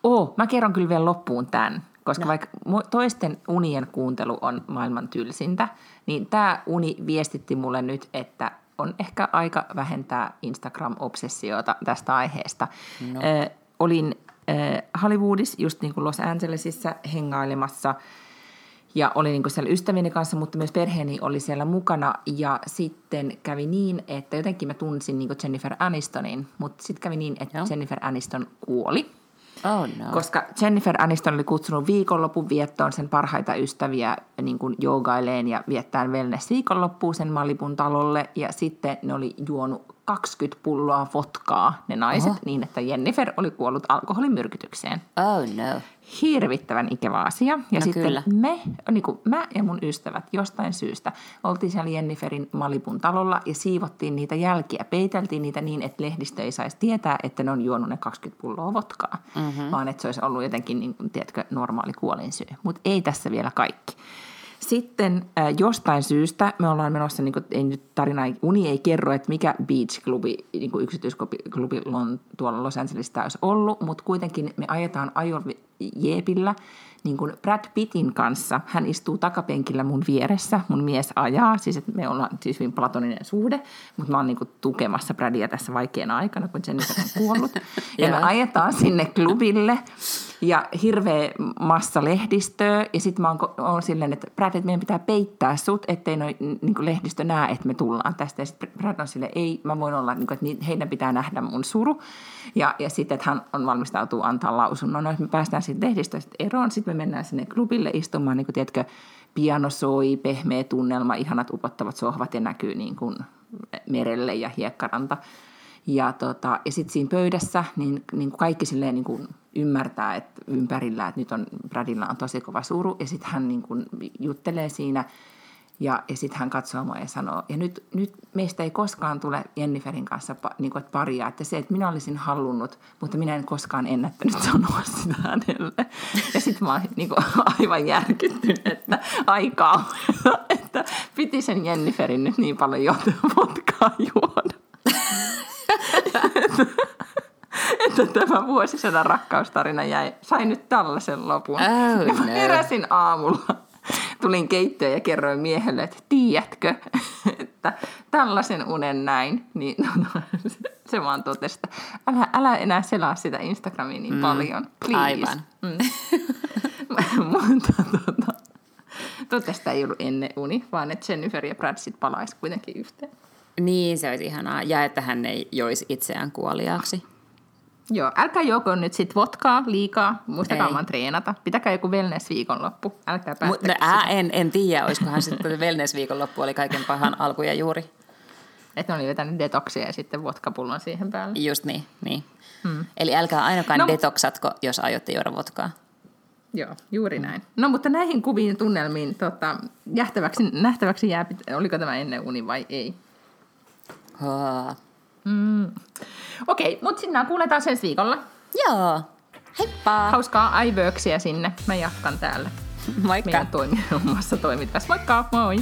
Speaker 1: Oh, mä kerron kyllä vielä loppuun tämän. Koska no. vaikka toisten unien kuuntelu on maailman tylsintä, niin tämä uni viestitti mulle nyt, että on ehkä aika vähentää Instagram-obsessiota tästä aiheesta. No. Ö, olin ö, Hollywoodissa, just niin kuin Los Angelesissa, hengailemassa – ja olin niin siellä ystävieni kanssa, mutta myös perheeni oli siellä mukana. Ja sitten kävi niin, että jotenkin mä tunsin niin Jennifer Anistonin, mutta sitten kävi niin, että Joo. Jennifer Aniston kuoli.
Speaker 2: Oh no.
Speaker 1: Koska Jennifer Aniston oli kutsunut viikonlopun viettoon sen parhaita ystäviä niin kuin joogaileen ja viettään wellness viikonloppuun sen Malibun talolle. Ja sitten ne oli juonut 20 pulloa vodkaa ne naiset Oho. niin, että Jennifer oli kuollut alkoholimyrkytykseen.
Speaker 2: Oh no.
Speaker 1: Hirvittävän ikävä asia. Ja no sitten kyllä. me, niin kuin mä ja mun ystävät jostain syystä oltiin siellä Jenniferin Malibun talolla ja siivottiin niitä jälkiä, peiteltiin niitä niin, että lehdistö ei saisi tietää, että ne on juonut ne 20 pulloa vodkaa, mm-hmm. vaan että se olisi ollut jotenkin, niin, tiedätkö, normaali kuolinsyy. Mutta ei tässä vielä kaikki. Sitten äh, jostain syystä me ollaan menossa, niin kuin, ei nyt tarina, uni ei kerro, että mikä beach-klubi, niin kuin yksityisklubi on tuolla Los Angelesissa olisi ollut, mutta kuitenkin me ajetaan ajo jeepillä niin kuin Brad Pittin kanssa. Hän istuu takapenkillä mun vieressä, mun mies ajaa, siis että me ollaan siis hyvin platoninen suhde, mutta mä oon niin kuin tukemassa Bradia tässä vaikeana aikana, kun Jennifer on kuollut. <laughs> ja me ajetaan sinne klubille ja hirveä massa lehdistöä. Ja sitten mä oon, oon silleen, että Brad, että meidän pitää peittää sut, ettei noi, niin lehdistö näe, että me tullaan tästä. Ja sitten Brad on silleen, ei, mä voin olla, niin kuin, että heidän pitää nähdä mun suru. Ja, ja sitten, että hän on valmistautuu antaa lausunnon. No, että me päästään sitten lehdistöstä eroon, sitten me mennään sinne klubille istumaan, niin kuin, tiedätkö, piano soi, pehmeä tunnelma, ihanat upottavat sohvat ja näkyy niin kuin merelle ja hiekkaranta. Ja, tota, ja sitten siinä pöydässä niin, niin kaikki silleen niin kuin ymmärtää että ympärillä, että nyt on, Bradilla on tosi kova suru. Ja sitten hän niin kuin juttelee siinä ja, ja sitten hän katsoo mua ja sanoo, ja nyt, nyt meistä ei koskaan tule Jenniferin kanssa niin kuin, että paria, että se, että minä olisin halunnut, mutta minä en koskaan ennättänyt sanoa sitä hänelle. Ja sitten mä oon niin kuin, aivan järkyttynyt, että aikaa, <laughs> että piti sen Jenniferin nyt niin paljon jo vodkaa juoda. <laughs> että tämä vuosisadan rakkaustarina jäi, sai nyt tällaisen lopun.
Speaker 2: Oh,
Speaker 1: ja mä heräsin aamulla, tulin keittiöön ja kerroin miehelle, että tiedätkö, <laughs> että tällaisen unen näin, niin no, no, <laughs> se vaan totesi, että älä, älä enää selaa sitä Instagramiin niin mm, paljon, please.
Speaker 2: Aivan. Mm. <laughs>
Speaker 1: Mutta tota, totta ei ollut ennen uni, vaan että Jennifer ja Brad sitten palaisi kuitenkin yhteen.
Speaker 2: Niin, se olisi ihanaa. Ja että hän ei joisi itseään kuoliaaksi.
Speaker 1: Joo, älkää joko nyt sit vodkaa liikaa, muistakaa vaan treenata. Pitäkää joku wellness-viikonloppu, älkää päästä.
Speaker 2: No, ää, en, en tiedä, olisikohan sitten wellness-viikonloppu oli kaiken pahan alku ja juuri.
Speaker 1: Että ne oli vetänyt detoksia ja sitten vodkapullon siihen päälle.
Speaker 2: Just niin, niin. Hmm. Eli älkää ainakaan no, detoksatko, jos aiotte juoda vodkaa.
Speaker 1: Joo, juuri näin. No mutta näihin kuviin tunnelmiin tota, nähtäväksi, nähtäväksi jää, oliko tämä ennen uni vai ei.
Speaker 2: Haa.
Speaker 1: Mm. Okei, mutta sinä kuuletaan sen viikolla.
Speaker 2: Joo. Heippa!
Speaker 1: Hauskaa iWorksia sinne. Mä jatkan täällä.
Speaker 2: Moikka!
Speaker 1: Meidän toimi- <laughs> omassa toimintassa. Moikka! Moi!